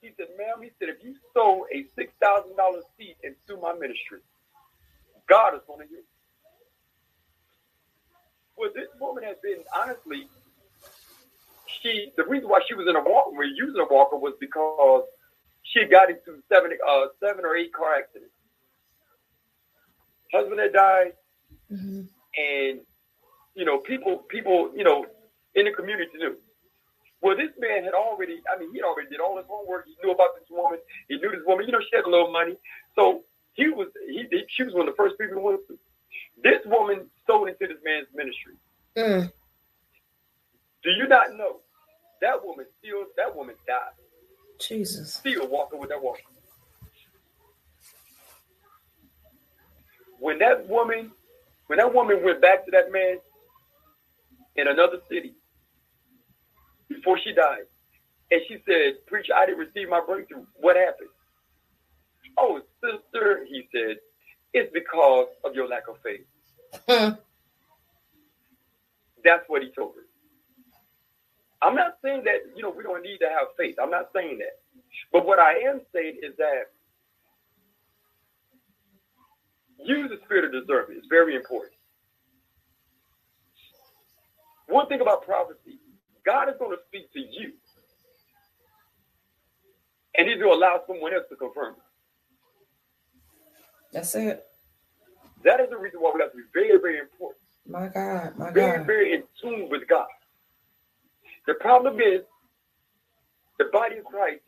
He said, ma'am, he said, if you sow a $6,000 seed into my ministry, God is to hear you. Well, this woman has been, honestly, she, the reason why she was in a walker, we're using a walker was because she got into seven, uh, seven or eight car accidents. Husband had died, mm-hmm. and you know, people, people, you know, in the community knew. Well, this man had already, I mean, he already did all his homework. He knew about this woman. He knew this woman. You know, she had a little money. So he was, he, she was one of the first people who went to. This woman sold into this man's ministry. Mm. Do you not know that woman still, that woman died? Jesus. Still walking with that woman. When that woman, when that woman went back to that man in another city, before she died. And she said, Preacher, I didn't receive my breakthrough. What happened? Oh, sister, he said, it's because of your lack of faith. That's what he told her. I'm not saying that, you know, we don't need to have faith. I'm not saying that. But what I am saying is that use the spirit of discernment. It's very important. One thing about prophecy, God is going to speak to you. And he's going to allow someone else to confirm. That's it. That is the reason why we have to be very, very important. My God, my very, God. Very, very in tune with God. The problem is the body of Christ,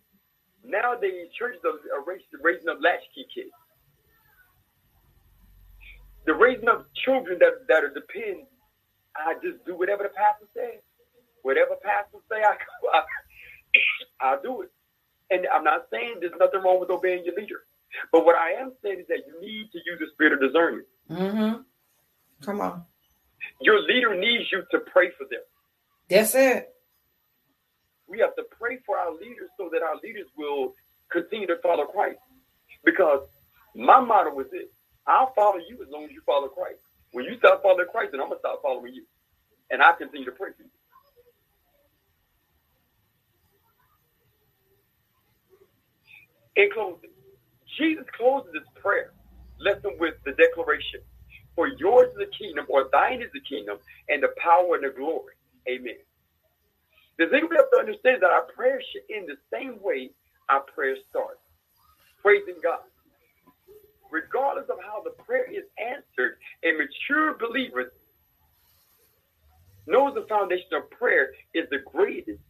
nowadays churches are raising up latchkey kids. They're raising up children that, that are depend, I just do whatever the pastor says. Whatever pastor say, I, I I'll do it. And I'm not saying there's nothing wrong with obeying your leader. But what I am saying is that you need to use the spirit of discernment. Mm-hmm. Come on. Your leader needs you to pray for them. That's it. We have to pray for our leaders so that our leaders will continue to follow Christ. Because my motto is this I'll follow you as long as you follow Christ. When you stop following Christ, then I'm going to stop following you. And I continue to pray for you. In closing, Jesus closes his prayer lesson with the declaration, For yours is the kingdom, or thine is the kingdom, and the power and the glory. Amen. The thing we have to understand is that our prayer should end the same way our prayer starts praising God. Regardless of how the prayer is answered, a mature believer knows the foundation of prayer is the greatest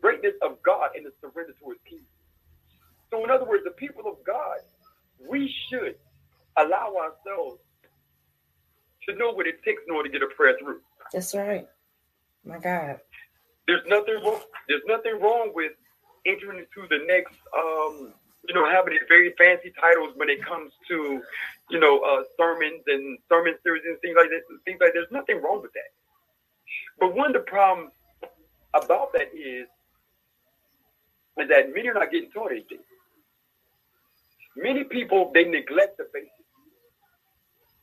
greatness of God and the surrender to his. So, in other words, the people of God, we should allow ourselves to know what it takes in order to get a prayer through. That's right. My God. There's nothing wrong. There's nothing wrong with entering into the next, um, you know, having these very fancy titles when it comes to, you know, uh, sermons and sermon series and things like that. Things like there's nothing wrong with that. But one of the problems about that is, is that many are not getting taught anything. Many people they neglect the basics.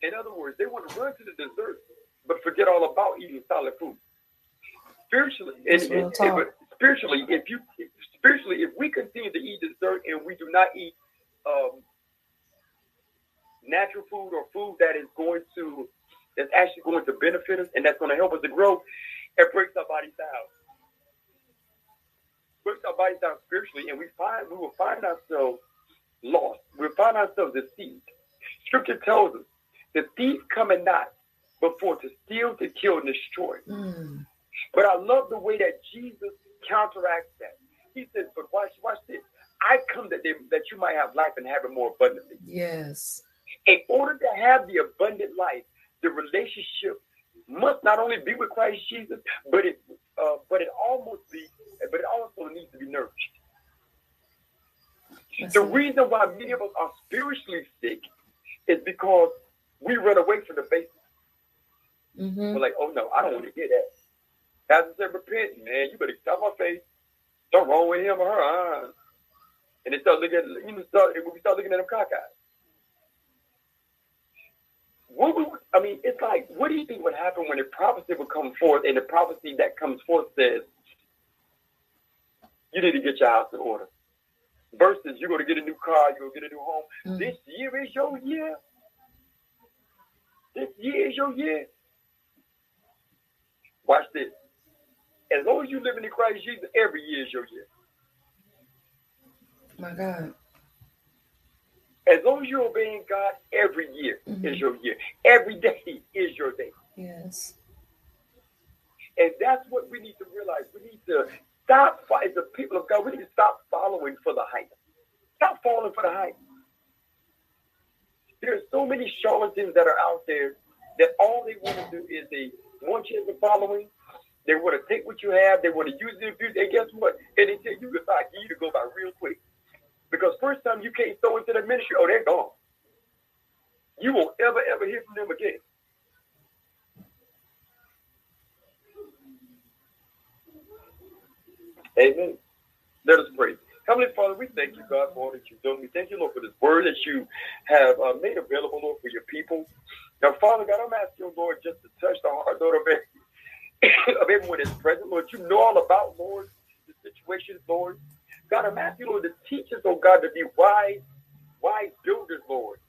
In other words, they want to run to the dessert, but forget all about eating solid food. Spiritually, and, and, and, but spiritually, if you spiritually, if we continue to eat dessert and we do not eat um, natural food or food that is going to that's actually going to benefit us and that's going to help us to grow, it breaks our bodies down. Breaks our bodies down spiritually, and we find we will find ourselves lost. We'll find ourselves deceived. Scripture tells us the thief coming not before to steal, to kill, and destroy. Mm. But I love the way that Jesus counteracts that. He says, but watch, watch this. I come that they, that you might have life and have it more abundantly. Yes. In order to have the abundant life, the relationship must not only be with Christ Jesus, but it uh, but it almost be but it also needs to be nourished. That's the reason why many of us are spiritually sick is because we run away from the basics. Mm-hmm. We're like, oh no, I don't want to hear that. Pastor said, repent, man. You better stop my face. Something wrong with him or her. Uh. And they start looking at, you know, start, we start looking at them cockeyed. What would, I mean, it's like, what do you think would happen when a prophecy would come forth and the prophecy that comes forth says, you need to get your house in order? Versus you're going to get a new car, you're going to get a new home. Mm-hmm. This year is your year. This year is your year. Watch this. As long as you live in Christ Jesus, every year is your year. My God. As long as you're obeying God, every year mm-hmm. is your year. Every day is your day. Yes. And that's what we need to realize. We need to stop, as the people of God, we need to stop following for the hype. Stop falling for the hype. There are so many charlatans that are out there that all they want to do is they want you to be following. They want to take what you have. They want to use it, abuse And guess what? And they tell you goodbye. You to go by real quick. Because first time you can't throw into the ministry, oh, they're gone. You won't ever, ever hear from them again. Amen. Let us pray. Heavenly Father, we thank you, God, for all that you've done. We thank you, Lord, for this word that you have uh, made available, Lord, for your people. Now, Father God, I'm asking you, Lord, just to touch the heart, Lord, of, of everyone that's present. Lord, you know all about, Lord, the situations, Lord. God, I'm asking you, Lord, to teach us, oh God, to be wise, wise builders, Lord.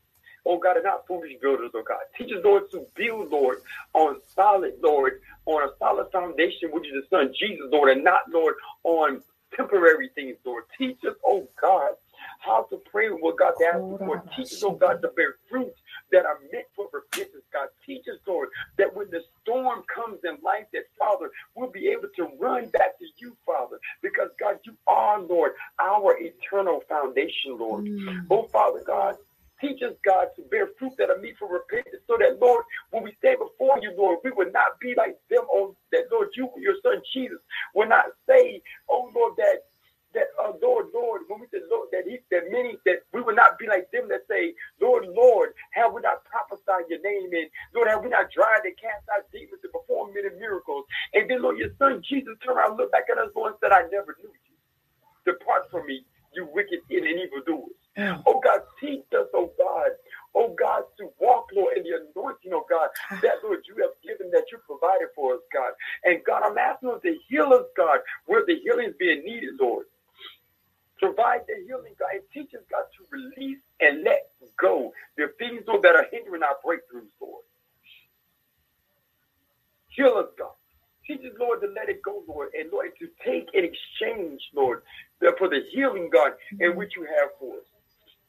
Oh God, and not foolish builders, oh God. Teach us, Lord, to build, Lord, on solid, Lord, on a solid foundation, which is the Son, Jesus, Lord, and not, Lord, on temporary things, Lord. Teach us, oh God, how to pray what God to ask for. Teach us, oh God, to bear fruit that are meant for repentance, God. Teach us, Lord, that when the storm comes in life, that Father, we'll be able to run back to you, Father, because God, you are, Lord, our eternal foundation, Lord. Mm. Oh, Father God, Teach us, God, to bear fruit that are meet for repentance, so that, Lord, when we stand before you, Lord, we will not be like them, oh, that, Lord, you, your son Jesus, will not say, oh, Lord, that that uh, Lord, Lord, when we say Lord, that he that many that we will not be like them that say, Lord, Lord, have we not prophesied your name and Lord, have we not tried to cast out demons and perform many miracles? And then Lord, your son Jesus turned around, looked back at us, Lord, and said, I never knew you. Depart from me, you wicked and evil doers. Oh God, teach us, oh God, oh God, to walk, Lord, in the anointing, oh God, ah. that Lord you have given that you provided for us, God. And God, I'm asking us to heal us, God, where the healing is being needed, Lord. Provide the healing, God, and teach us, God, to release and let go the things, Lord, that are hindering our breakthroughs, Lord. Heal us, God. Teach us, Lord, to let it go, Lord, and Lord, to take in exchange, Lord, for the healing, God, in mm-hmm. which you have for us.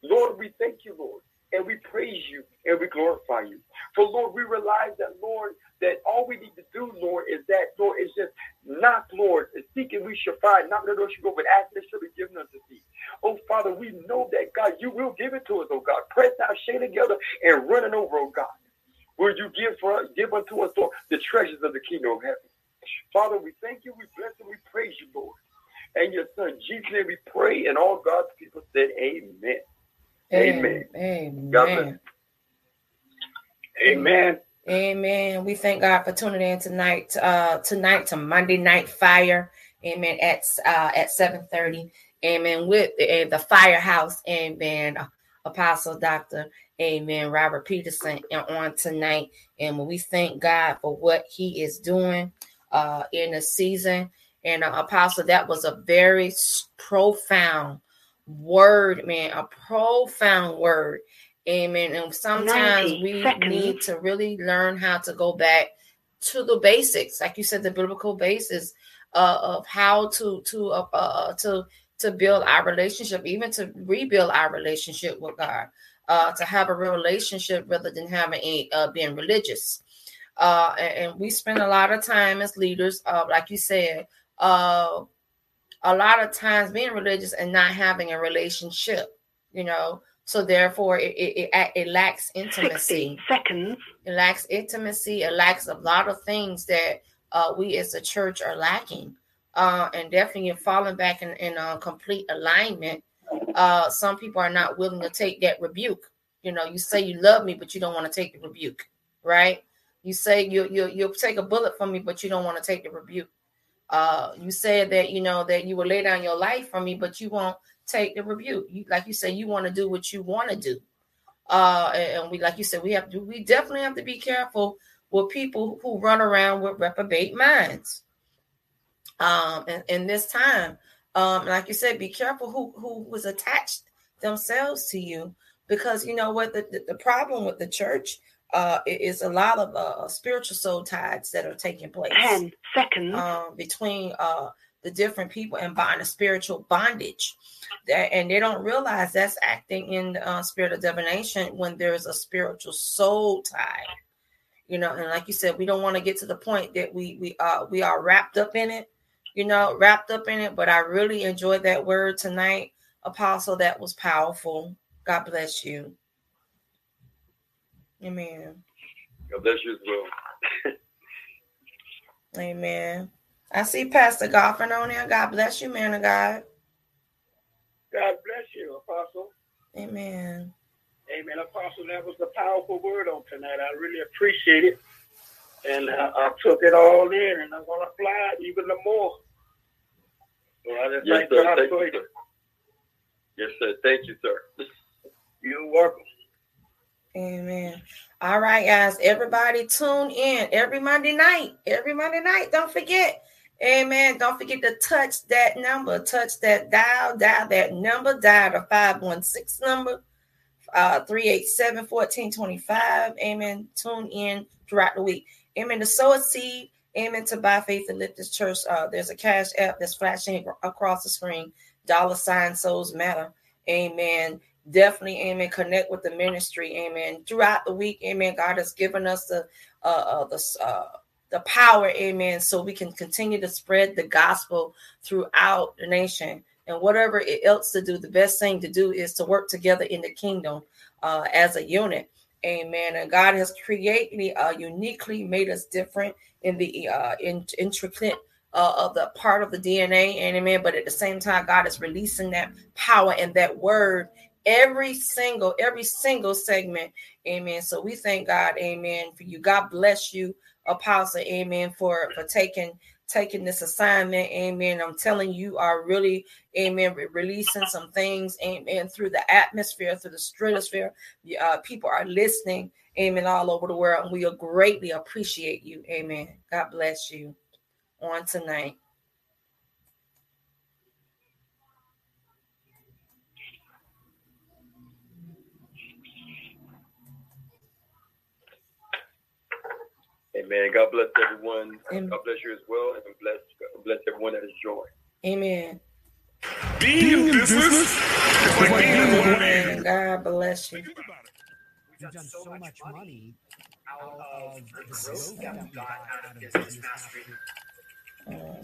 Lord, we thank you, Lord, and we praise you and we glorify you. For Lord, we realize that, Lord, that all we need to do, Lord, is that, Lord, is just knock, Lord, seeking we shall find, knock not that we should go, but asking shall be given unto thee. Oh, Father, we know that, God, you will give it to us, oh God. Press our shake together, and running over, oh God. Will you give for us, give unto us, Lord, the treasures of the kingdom of heaven. Father, we thank you, we bless and we praise you, Lord. And your son, Jesus, we pray, and all God's people said, Amen. Amen. Amen. Amen. Amen. We thank God for tuning in tonight. Uh, tonight to Monday Night Fire. Amen. At uh, at seven thirty. Amen. With uh, the Firehouse. Amen. Apostle Doctor. Amen. Robert Peterson on tonight, and we thank God for what He is doing uh, in the season. And uh, Apostle, that was a very profound word, man, a profound word. Amen. And sometimes we seconds. need to really learn how to go back to the basics, like you said, the biblical basis uh, of how to to uh, uh, to to build our relationship, even to rebuild our relationship with God, uh, to have a real relationship rather than having a uh, being religious. Uh, and, and, we spend a lot of time as leaders, uh, like you said, uh, a lot of times being religious and not having a relationship. You know, so therefore, it, it, it, it lacks intimacy. seconds. It lacks intimacy. It lacks a lot of things that uh, we as a church are lacking. Uh, and definitely falling back in, in uh, complete alignment. Uh, some people are not willing to take that rebuke. You know, you say you love me, but you don't want to take the rebuke, right? You say you you you'll take a bullet from me, but you don't want to take the rebuke. Uh, you said that you know that you will lay down your life for me, but you won't take the rebuke. You like you say, you want to do what you want to do. Uh, and we, like you said, we have to, we definitely have to be careful with people who run around with reprobate minds. Um, and in this time, um, like you said, be careful who who was attached themselves to you, because you know what the, the, the problem with the church uh, is a lot of uh, spiritual soul ties that are taking place. Ten seconds um, between uh, the different people and buying a spiritual bondage. That, and they don't realize that's acting in the uh, spirit of divination when there's a spiritual soul tie. You know and like you said we don't want to get to the point that we we uh we are wrapped up in it you know wrapped up in it. But i really enjoyed that word tonight apostle. That was powerful. God bless you amen god bless you as well amen I see Pastor Goffin on there. God bless you, man of God. God bless you, Apostle. Amen. Amen, Apostle. That was a powerful word on tonight. I really appreciate it. And uh, I took it all in, and I'm going to fly it even more. So I just yes, thank sir. God thank for you. Sir. Yes, sir. Thank you, sir. You're welcome. Amen. All right, guys. Everybody tune in every Monday night. Every Monday night. Don't forget Amen. Don't forget to touch that number, touch that dial, dial that number, dial the 516 number, uh, 387 1425. Amen. Tune in throughout the week. Amen. To sow a seed. Amen. To buy faith and lift this church. Uh, there's a cash app that's flashing across the screen. Dollar sign souls matter. Amen. Definitely, amen. Connect with the ministry, amen. Throughout the week, amen. God has given us the uh, uh the uh the power, amen, so we can continue to spread the gospel throughout the nation. And whatever it else to do, the best thing to do is to work together in the kingdom uh, as a unit. Amen. And God has created, uh, uniquely made us different in the uh, in, intricate uh, of the part of the DNA. Amen. But at the same time, God is releasing that power and that word every single, every single segment. Amen. So we thank God, amen, for you. God bless you apostle amen for for taking taking this assignment. Amen. I'm telling you are really amen releasing some things amen through the atmosphere through the stratosphere. Uh, people are listening amen all over the world and we greatly appreciate you. Amen. God bless you. On tonight Amen. God bless everyone. Amen. God bless you as well, and bless bless everyone that is has joined. Amen. Being in business, Amen. God bless you. We've done so much money out of the growth that we got out of business mastery. Oh,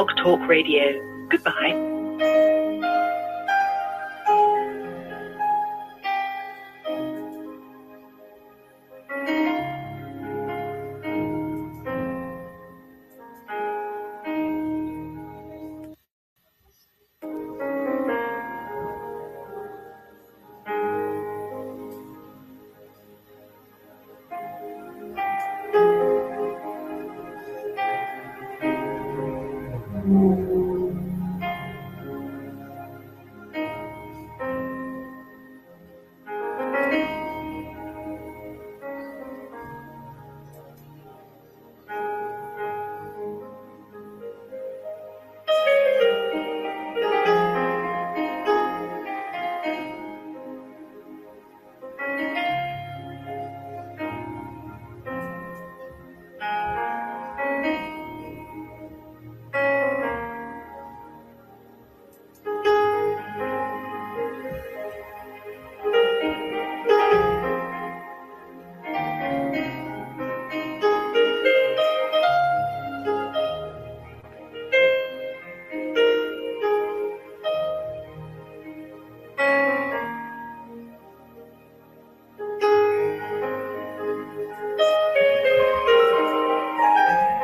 Blog Talk Radio. Goodbye.